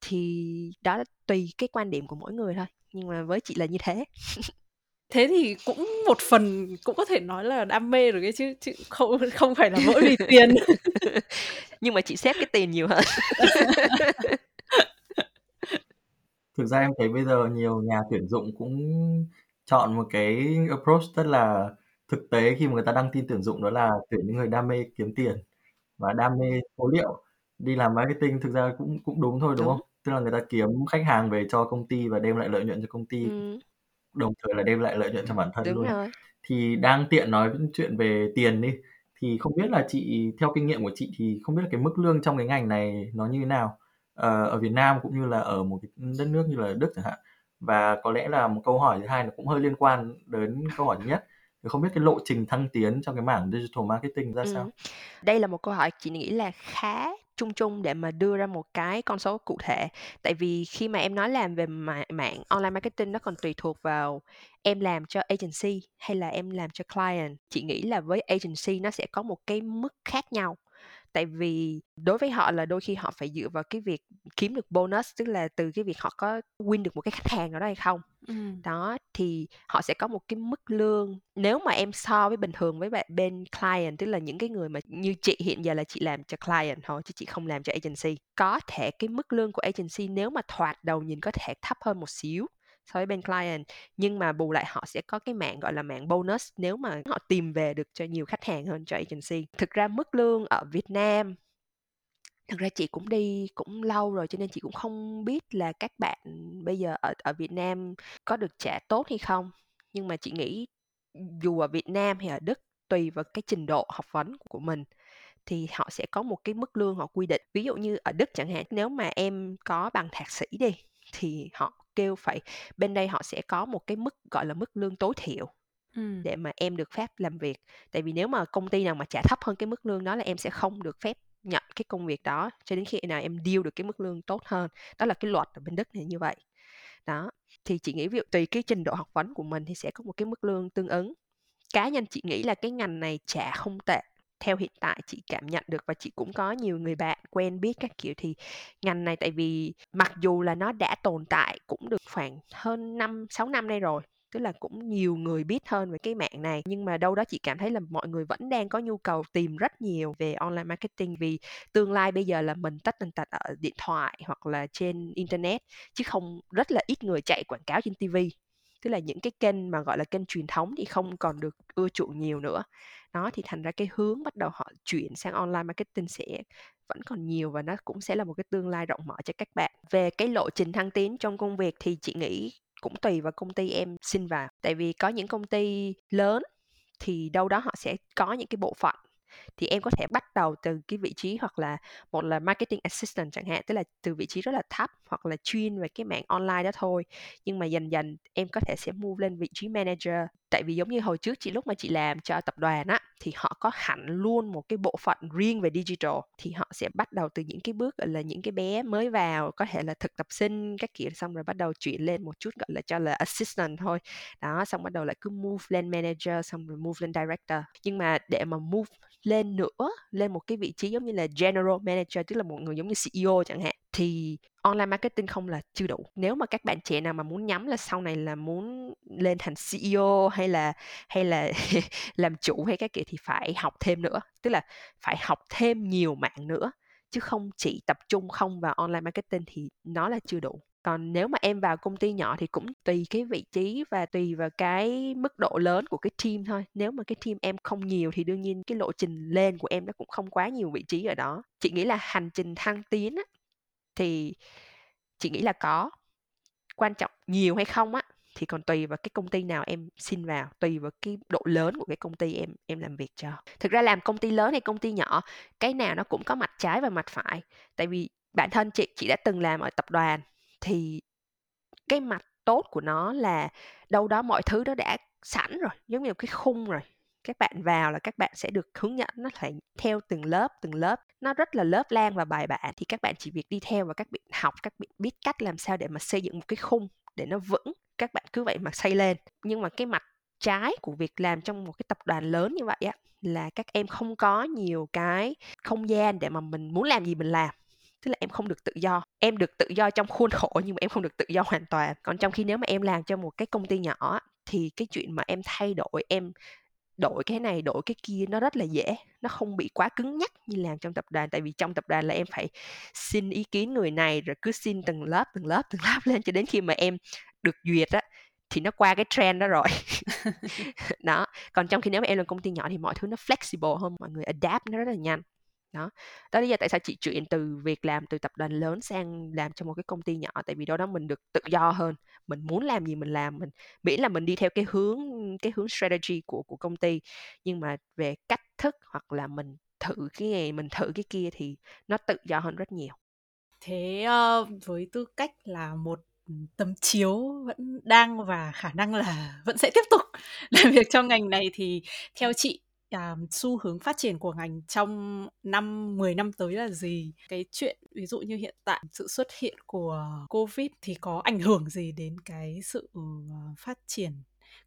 thì đó tùy cái quan điểm của mỗi người thôi. Nhưng mà với chị là như thế. *laughs* thế thì cũng một phần cũng có thể nói là đam mê rồi cái chứ chứ không không phải là mỗi vì tiền. *laughs* Nhưng mà chị xét cái tiền nhiều hơn *laughs* thực ra em thấy bây giờ nhiều nhà tuyển dụng cũng chọn một cái approach rất là thực tế khi mà người ta đăng tin tuyển dụng đó là tuyển những người đam mê kiếm tiền và đam mê số liệu đi làm marketing. Thực ra cũng cũng đúng thôi đúng, đúng. không? Tức là người ta kiếm khách hàng về cho công ty và đem lại lợi nhuận cho công ty. Ừ đồng thời là đem lại lợi nhuận cho bản thân Đúng luôn. rồi. thì đang tiện nói chuyện về tiền đi thì không biết là chị theo kinh nghiệm của chị thì không biết là cái mức lương trong cái ngành này nó như thế nào? Ờ, ở Việt Nam cũng như là ở một cái đất nước như là Đức chẳng hạn. Và có lẽ là một câu hỏi thứ hai nó cũng hơi liên quan đến câu hỏi thứ nhất. Thì không biết cái lộ trình thăng tiến trong cái mảng digital marketing ra ừ. sao? Đây là một câu hỏi chị nghĩ là khá chung chung để mà đưa ra một cái con số cụ thể. Tại vì khi mà em nói làm về mạng online marketing nó còn tùy thuộc vào em làm cho agency hay là em làm cho client, chị nghĩ là với agency nó sẽ có một cái mức khác nhau tại vì đối với họ là đôi khi họ phải dựa vào cái việc kiếm được bonus tức là từ cái việc họ có win được một cái khách hàng nào đó hay không. Ừ. đó thì họ sẽ có một cái mức lương. Nếu mà em so với bình thường với bạn bên client tức là những cái người mà như chị hiện giờ là chị làm cho client thôi chứ chị không làm cho agency. Có thể cái mức lương của agency nếu mà thoạt đầu nhìn có thể thấp hơn một xíu so với bên client. Nhưng mà bù lại họ sẽ có cái mạng, gọi là, mạng bonus nếu mà họ tìm về được cho nhiều khách hàng hơn cho agency. Thực ra mức lương ở Việt Nam, thực ra chị cũng đi cũng lâu rồi cho nên chị cũng không biết là các bạn bây giờ ở ở Việt Nam có được trả tốt hay không. Nhưng mà chị nghĩ dù ở Việt Nam hay ở Đức, tùy vào cái trình độ học vấn của mình, thì họ sẽ có một cái mức lương họ quy định. Ví dụ như ở Đức chẳng hạn, nếu mà em có bằng thạc sĩ đi, thì họ kêu phải bên đây họ sẽ có một cái mức gọi là mức lương tối thiểu Ừm. để mà em được phép làm việc. Tại vì nếu mà công ty nào mà trả thấp hơn cái mức lương đó là em sẽ không được phép nhận cái công việc đó cho đến khi nào em deal được cái mức lương tốt hơn. Đó là cái luật ở bên đức này như vậy. Đó thì chị nghĩ ví dụ tùy cái trình độ học vấn của mình thì sẽ có một cái mức lương tương ứng. Cá nhân chị nghĩ là cái ngành này trả không tệ theo hiện tại chị cảm nhận được và chị cũng có nhiều người bạn quen biết các kiểu thì ngành này tại vì mặc dù là nó đã tồn tại cũng được khoảng hơn năm, sáu năm nay rồi, tức là cũng nhiều người biết hơn về cái mạng này. Nhưng mà đâu đó chị cảm thấy là mọi người vẫn đang có nhu cầu tìm rất nhiều về online marketing vì tương lai bây giờ là mình tất tần tật ở điện thoại hoặc là trên internet, chứ không, rất là ít người chạy quảng cáo trên TV tức là những cái kênh mà, gọi là, kênh truyền thống thì không còn được ưa chuộng nhiều nữa. Nó thì thành ra cái hướng bắt đầu họ chuyển sang online marketing sẽ vẫn còn nhiều và nó cũng sẽ là một cái tương lai rộng mở cho các bạn. Về cái lộ trình thăng tiến trong công việc thì chị nghĩ cũng tùy vào công ty em xin vào. Tại vì có những công ty lớn thì đâu đó họ sẽ có những cái bộ phận thì em có thể bắt đầu từ cái vị trí hoặc là một là marketing assistant chẳng hạn, tức là từ vị trí rất là thấp hoặc là chuyên về cái mạng online đó thôi. Nhưng mà dần dần em có thể sẽ move lên vị trí manager tại vì giống như hồi trước chị, lúc mà chị làm cho tập đoàn á, thì họ có hẳn luôn một cái bộ phận riêng về digital, thì họ sẽ bắt đầu từ những cái bước, gọi là, những cái bé mới vào, có thể là thực tập sinh các kiểu, xong rồi bắt đầu chuyển lên một chút, gọi là, cho là assistant thôi. Đó, xong bắt đầu lại cứ move lên manager, xong rồi move lên director. Nhưng mà để mà move lên nữa, lên một cái vị trí giống như là general manager, tức là một người giống như CEO chẳng hạn thì online marketing không là chưa đủ. Nếu mà các bạn trẻ nào mà muốn nhắm là sau này là muốn lên thành CEO hay là hay là *laughs* làm chủ hay các kiểu thì phải học thêm nữa. Tức là phải học thêm nhiều mạng nữa, chứ không chỉ tập trung không vào online marketing thì nó là chưa đủ. Còn nếu mà em vào công ty nhỏ thì cũng tùy cái vị trí và tùy vào cái mức độ lớn của cái team thôi. Nếu mà cái team em không nhiều thì đương nhiên cái lộ trình lên của em nó cũng không quá nhiều vị trí ở đó. Chị nghĩ là hành trình thăng tiến thì chị nghĩ là có. Quan trọng nhiều hay không á, thì còn tùy vào cái công ty nào em xin vào, tùy vào cái độ lớn của cái công ty em em làm việc cho. Thực ra làm công ty lớn hay công ty nhỏ, cái nào nó cũng có mặt trái và mặt phải. Tại vì bản thân chị chị đã từng làm ở tập đoàn, thì cái mặt tốt của nó là đâu đó mọi thứ nó đã sẵn rồi, giống như một cái khung rồi các bạn vào là các bạn sẽ được hướng dẫn nó phải theo từng lớp từng lớp. Nó rất là lớp lan và bài bản, thì các bạn chỉ việc đi theo và các bạn học, các bạn biết cách làm sao để mà xây dựng một cái khung để nó vững, các bạn cứ vậy mà xây lên. Nhưng mà cái mặt trái của việc làm trong một cái tập đoàn lớn như vậy á, là các em không có nhiều cái không gian để mà mình muốn làm gì mình làm. Tức là em không được tự do. Em được tự do trong khuôn khổ nhưng mà em không được tự do hoàn toàn. Còn trong khi nếu mà em làm cho một cái công ty nhỏ thì cái chuyện mà em thay đổi, em đổi cái này đổi cái kia nó rất là dễ nó không bị quá cứng nhắc như làm trong tập đoàn. Tại vì trong tập đoàn là em phải xin ý kiến người này rồi cứ xin từng lớp từng lớp từng *laughs* lớp lên cho đến khi mà em được duyệt á thì nó qua cái trend đó rồi. *laughs* *laughs* Đó còn trong khi nếu mà em là công ty nhỏ thì mọi thứ nó flexible hơn mọi người adapt nó rất là nhanh đó đó lý do tại sao chị chuyển từ việc làm từ tập đoàn lớn sang làm cho một cái công ty nhỏ tại vì đó đó mình được tự do hơn mình muốn làm gì mình làm mình miễn là mình đi theo cái hướng cái hướng strategy của của công ty. Nhưng mà về cách thức hoặc là mình thử cái này mình thử cái kia thì nó tự do hơn rất nhiều. Thế uh, với tư cách là một tấm chiếu vẫn đang và khả năng là *laughs* vẫn sẽ tiếp tục *laughs* làm việc trong ngành này thì theo chị à, xu hướng phát triển của ngành trong năm 10 năm tới là gì? Cái chuyện ví dụ như hiện tại sự xuất hiện của Covid thì có ảnh hưởng gì đến cái sự ờ, phát triển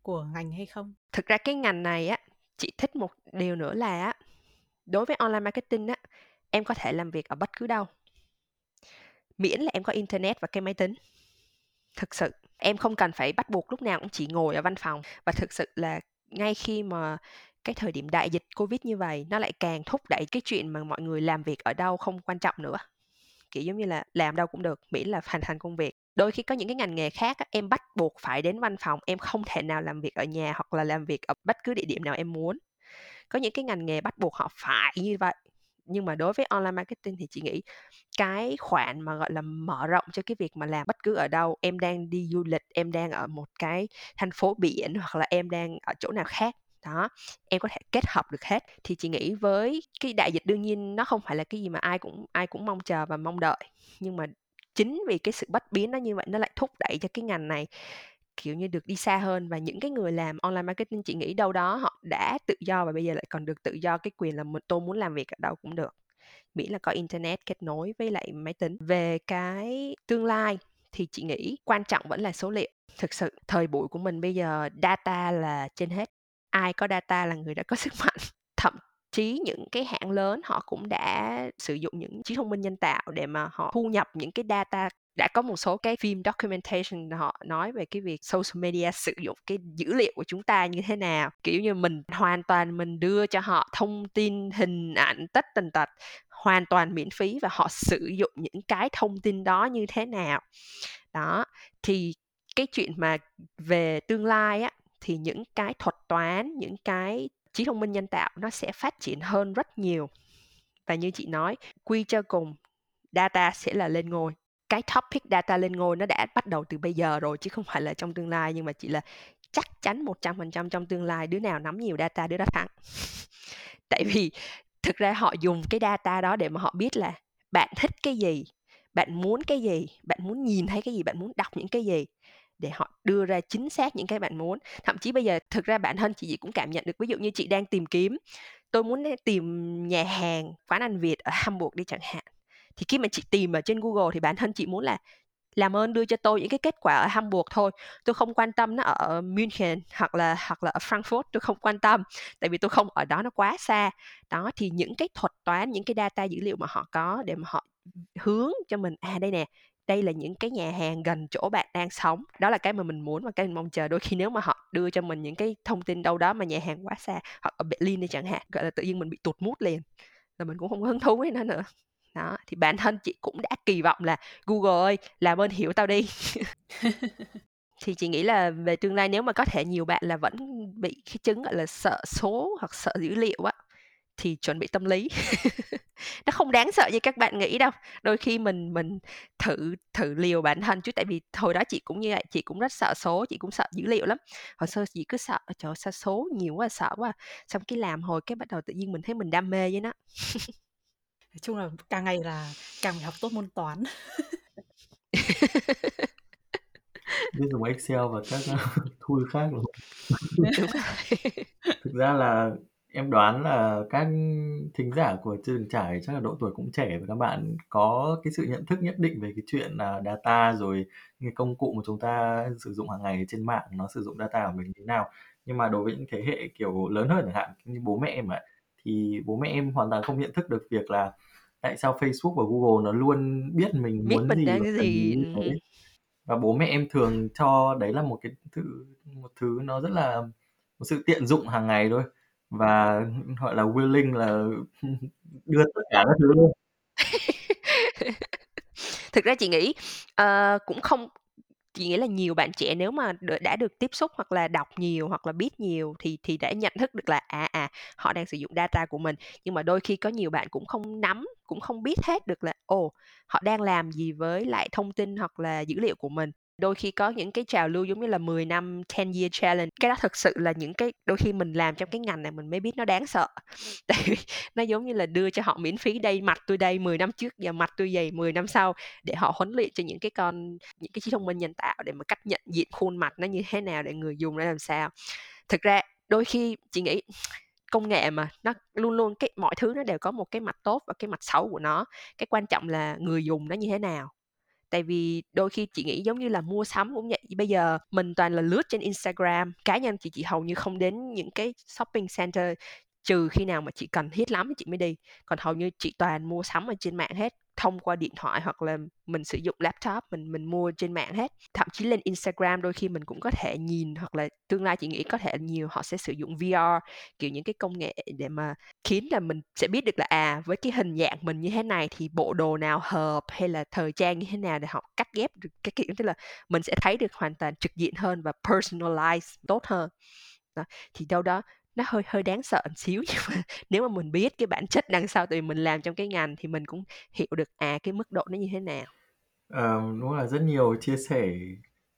của ngành hay không? Thực ra cái ngành này á, chị thích một điều nữa là á, đối với online marketing á, em có thể làm việc ở bất cứ đâu. Miễn là em có internet và cái máy tính. Thực sự em không cần phải bắt buộc lúc nào cũng chỉ ngồi ở văn phòng và thực sự là ngay khi mà cái thời điểm đại dịch covid như vậy nó lại càng thúc đẩy cái chuyện mà mọi người làm việc ở đâu không quan trọng nữa. Kiểu giống như là làm đâu cũng được, miễn là hoàn thành công việc. Đôi khi có những cái ngành nghề khác em bắt buộc phải đến văn phòng, em không thể nào làm việc ở nhà hoặc là làm việc ở bất cứ địa điểm nào em muốn. Có những cái ngành nghề bắt buộc họ phải như vậy. Nhưng mà đối với online marketing thì chị nghĩ cái khoản mà, gọi là, mở rộng cho cái việc mà làm bất cứ ở đâu, em đang đi du lịch, em đang ở một cái thành phố biển hoặc là em đang ở chỗ nào khác đó, em có thể kết hợp được hết. Thì chị nghĩ với cái đại dịch đương nhiên nó không phải là cái gì mà ai cũng ai cũng mong chờ và mong đợi. Nhưng mà chính vì cái sự bất biến nó như vậy nó lại thúc đẩy cho cái ngành này, kiểu như, được đi xa hơn. Và những cái người làm online marketing, chị nghĩ đâu đó họ đã tự do và bây giờ lại còn được tự do cái quyền là tôi muốn làm việc ở đâu cũng được. Miễn là có internet kết nối với lại máy tính. Về cái tương lai thì chị nghĩ quan trọng vẫn là số liệu. Thực sự, thời buổi của mình bây giờ data là trên hết ai có data là người đã có sức mạnh. *laughs* Thậm chí những cái hãng lớn họ cũng đã sử dụng những trí thông minh nhân tạo để mà họ thu nhập những cái data. Đã có một số cái phim documentation họ nói về cái việc social media sử dụng cái dữ liệu của chúng ta như thế nào. Kiểu như mình hoàn toàn mình đưa cho họ thông tin, hình ảnh, tất tần tật, hoàn toàn miễn phí và họ sử dụng những cái thông tin đó như thế nào. Đó, thì cái chuyện mà về tương lai á thì những cái thuật toán, những cái trí thông minh nhân tạo nó sẽ phát triển hơn rất nhiều. Và như chị nói, quy cho cùng, data sẽ là lên ngôi. Cái topic data lên ngôi nó đã bắt đầu từ bây giờ rồi, chứ không phải là trong tương lai, nhưng mà chỉ là chắc chắn 100% trong tương lai đứa nào nắm nhiều data đứa đó thắng. *laughs* Tại vì thực ra họ dùng cái data đó để mà họ biết là bạn thích cái gì, bạn muốn cái gì, bạn muốn nhìn thấy cái gì, bạn muốn đọc những cái gì để họ đưa ra chính xác những cái bạn muốn. Thậm chí bây giờ thực ra bản thân chị cũng cảm nhận được, ví dụ như chị đang tìm kiếm, tôi muốn tìm nhà hàng quán ăn việt ở hamburg đi chẳng hạn. Thì khi mà chị tìm ở trên google thì bản thân chị muốn là làm ơn đưa cho tôi những cái kết quả ở Hamburg thôi. Tôi không quan tâm nó ở München hoặc là hoặc là ở Frankfurt, tôi không quan tâm, tại vì tôi không, ở đó nó quá xa. Đó, thì những cái thuật toán, những cái data dữ liệu mà họ có để mà họ hướng cho mình à đây nè đây là những cái nhà hàng gần chỗ bạn đang sống đó là cái mà mình muốn và cái mình mong chờ. Đôi khi nếu mà họ đưa cho mình những cái thông tin đâu đó mà nhà hàng quá xa hoặc ở Berlin đi chẳng hạn gọi là tự nhiên mình bị tụt mút liền là mình cũng không hứng thú với nó nữa. Đó thì bản thân chị cũng đã kỳ vọng là Google ơi làm ơn hiểu tao đi. *laughs* Thì chị nghĩ là về tương lai nếu mà có thể nhiều bạn là vẫn bị cái chứng gọi là sợ số hoặc sợ dữ liệu á thì chuẩn bị tâm lý. *laughs* Nó không đáng sợ như các bạn nghĩ đâu. Đôi khi mình mình thử thử liều bản thân chứ tại vì hồi đó chị cũng như vậy chị cũng rất sợ số chị cũng sợ dữ liệu lắm. Hồi xưa chị cứ sợ trời sao số nhiều quá sợ quá. Xong cái làm hồi cái bắt đầu tự nhiên mình thấy mình đam mê với nó. *laughs* Nói chung là càng ngày là càng phải học tốt môn toán. *laughs* Biết dùng Excel và các tool khác không? Thực ra là em đoán là các thính giả của chưa từng trải chắc là độ tuổi cũng trẻ và các bạn có cái sự nhận thức nhất định về cái chuyện là data rồi những công cụ mà chúng ta sử dụng hàng ngày trên mạng nó sử dụng data của mình như thế nào. Nhưng mà đối với những thế hệ kiểu lớn hơn chẳng hạn như bố mẹ em ạ thì bố mẹ em hoàn toàn không nhận thức được việc là tại sao Facebook và Google nó luôn biết mình biết muốn mình gì đang cái gì thế. Và bố mẹ em thường cho đấy là một cái thứ một thứ nó rất là một sự tiện dụng hàng ngày thôi và gọi là willing là *laughs* đưa tất cả các thứ luôn. *laughs* Thực ra chị nghĩ uh, cũng không chị nghĩ là nhiều bạn trẻ nếu mà đã được tiếp xúc hoặc là đọc nhiều hoặc là biết nhiều thì thì đã nhận thức được là à à họ đang sử dụng data của mình. Nhưng mà đôi khi có nhiều bạn cũng không nắm cũng không biết hết được là ồ họ đang làm gì với lại thông tin hoặc là dữ liệu của mình đôi khi có những cái trào lưu giống như là 10 năm 10 year challenge. Cái đó thực sự là những cái đôi khi mình làm trong cái ngành này mình mới biết nó đáng sợ. *laughs* Tại vì nó giống như là đưa cho họ miễn phí đây mặt tôi đây 10 năm trước và mặt tôi dày 10 năm sau để họ huấn luyện cho những cái con những cái trí thông minh nhân tạo để mà cách nhận diện khuôn mặt nó như thế nào để người dùng nó làm sao. Thực ra đôi khi chị nghĩ công nghệ mà nó luôn luôn cái mọi thứ nó đều có một cái mặt tốt và cái mặt xấu của nó. Cái quan trọng là người dùng nó như thế nào tại vì đôi khi chị nghĩ giống như là mua sắm cũng vậy. Bây giờ mình toàn là lướt trên Instagram, cá nhân chị chị hầu như không đến những cái shopping center, trừ khi nào mà chị cần thiết lắm thì chị mới đi. Còn hầu như chị toàn mua sắm ở trên mạng hết thông qua điện thoại hoặc là mình sử dụng laptop, mình mình mua trên mạng hết thậm chí lên Instagram đôi khi mình cũng có thể nhìn hoặc là tương lai chị nghĩ có thể nhiều họ sẽ sử dụng VR kiểu, những cái công nghệ để mà khiến là mình sẽ biết được là à với cái hình dạng mình như thế này thì bộ đồ nào hợp hay là thời trang như thế nào để họ cắt ghép được cái kiểu tức là mình sẽ thấy được hoàn toàn trực diện hơn và personalize tốt hơn đó. thì đâu đó nó hơi hơi đáng sợ một xíu *laughs* nhưng mà nếu mà mình biết cái bản chất đằng sau vì mình làm trong cái ngành thì mình cũng hiểu được à cái mức độ nó như thế nào. Ờ, đúng là rất nhiều chia sẻ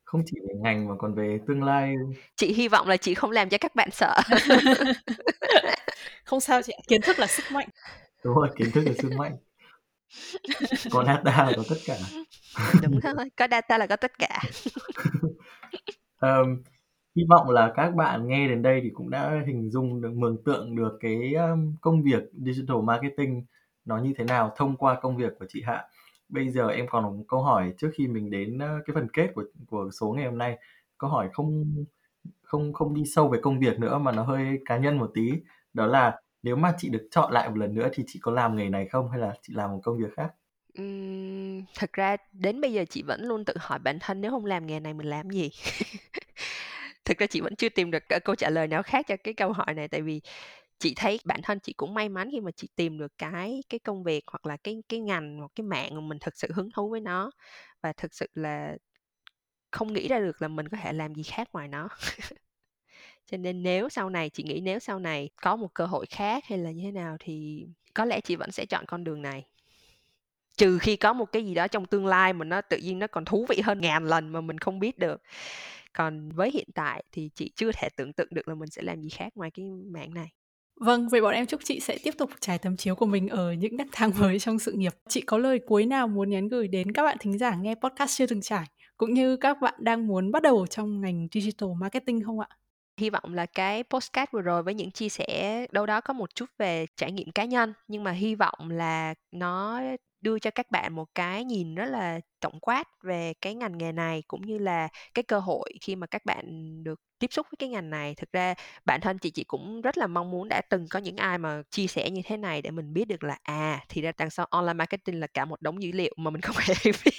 không chỉ về ngành mà còn về tương lai. Chị hy vọng là chị không làm cho các bạn sợ. *laughs* Không sao chị kiến thức là sức mạnh. Đúng rồi kiến thức là sức mạnh. Có data là có tất cả. Đúng thôi có data là có tất cả. *laughs* Um, hy vọng là các bạn nghe đến đây thì cũng đã hình dung được mường tượng được cái um, công việc digital marketing nó như thế nào thông qua công việc của chị Hạ. Bây giờ em còn một câu hỏi trước khi mình đến uh, cái phần kết của của số ngày hôm nay. Câu hỏi không không không đi sâu về công việc nữa mà nó hơi cá nhân một tí. Đó là nếu mà chị được chọn lại một lần nữa thì chị có làm nghề này không hay là chị làm một công việc khác? Ừm, thực ra đến bây giờ chị vẫn luôn tự hỏi bản thân nếu không làm nghề này mình làm gì? *laughs* thực ra chị vẫn chưa tìm được câu trả lời nào khác cho cái câu hỏi này, tại vì chị thấy bản thân chị cũng may mắn khi mà chị tìm được cái cái công việc hoặc là cái cái ngành hoặc cái mạng mà mình thực sự hứng thú với nó và thực sự là không nghĩ ra được là mình có thể làm gì khác ngoài nó. *laughs* Cho nên nếu sau này, chị nghĩ nếu sau này có một cơ hội khác hay là như thế nào thì có lẽ chị vẫn sẽ chọn con đường này. Trừ khi có một cái gì đó trong tương lai mà nó tự nhiên nó còn thú vị hơn ngàn lần mà mình không biết được còn với hiện tại thì chị chưa thể tưởng tượng được là mình sẽ làm gì khác ngoài cái mạng này Vâng, vậy bọn em chúc chị sẽ tiếp tục trải tấm chiếu của mình ở những nấc thang mới trong sự nghiệp. Chị có lời cuối nào muốn nhắn gửi đến các bạn thính giả nghe podcast chưa từng trải, cũng như các bạn đang muốn bắt đầu trong ngành digital marketing không ạ? hy vọng là cái postcard vừa rồi với những chia sẻ đâu đó có một chút về trải nghiệm cá nhân nhưng mà hy vọng là nó đưa cho các bạn một cái nhìn rất là tổng quát về cái ngành nghề này, cũng như là cái cơ hội khi mà các bạn được tiếp xúc với cái ngành này. Thực ra, bản thân chị chị cũng rất là mong muốn đã từng có những ai mà chia sẻ như thế này để mình biết được là à thì ra đằng sau online marketing là cả một đống dữ liệu mà mình không *laughs* hề biết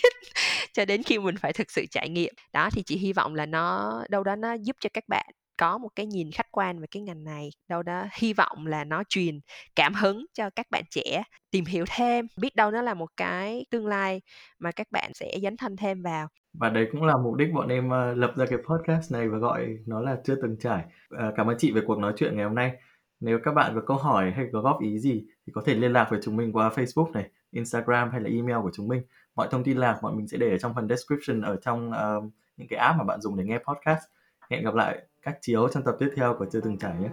cho đến khi mình phải thực sự trải nghiệm. Đó, thì chị hy vọng là nó, đâu đó nó giúp cho các bạn có một cái nhìn khách quan về cái ngành này đâu đó hy vọng là nó truyền cảm hứng cho các bạn trẻ tìm hiểu thêm biết đâu nó là một cái tương lai mà các bạn sẽ dấn thân thêm vào và đấy cũng là mục đích bọn em uh, lập ra cái podcast này và gọi nó là chưa từng trải uh, cảm ơn chị về cuộc nói chuyện ngày hôm nay nếu các bạn có câu hỏi hay có góp ý gì thì có thể liên lạc với chúng mình qua Facebook này, Instagram hay là email của chúng mình. Mọi thông tin lạc bọn mình sẽ để ở trong phần description ở trong uh, những cái app mà bạn dùng để nghe podcast. Hẹn gặp lại các chiếu trong tập tiếp theo của chưa từng trải nhé.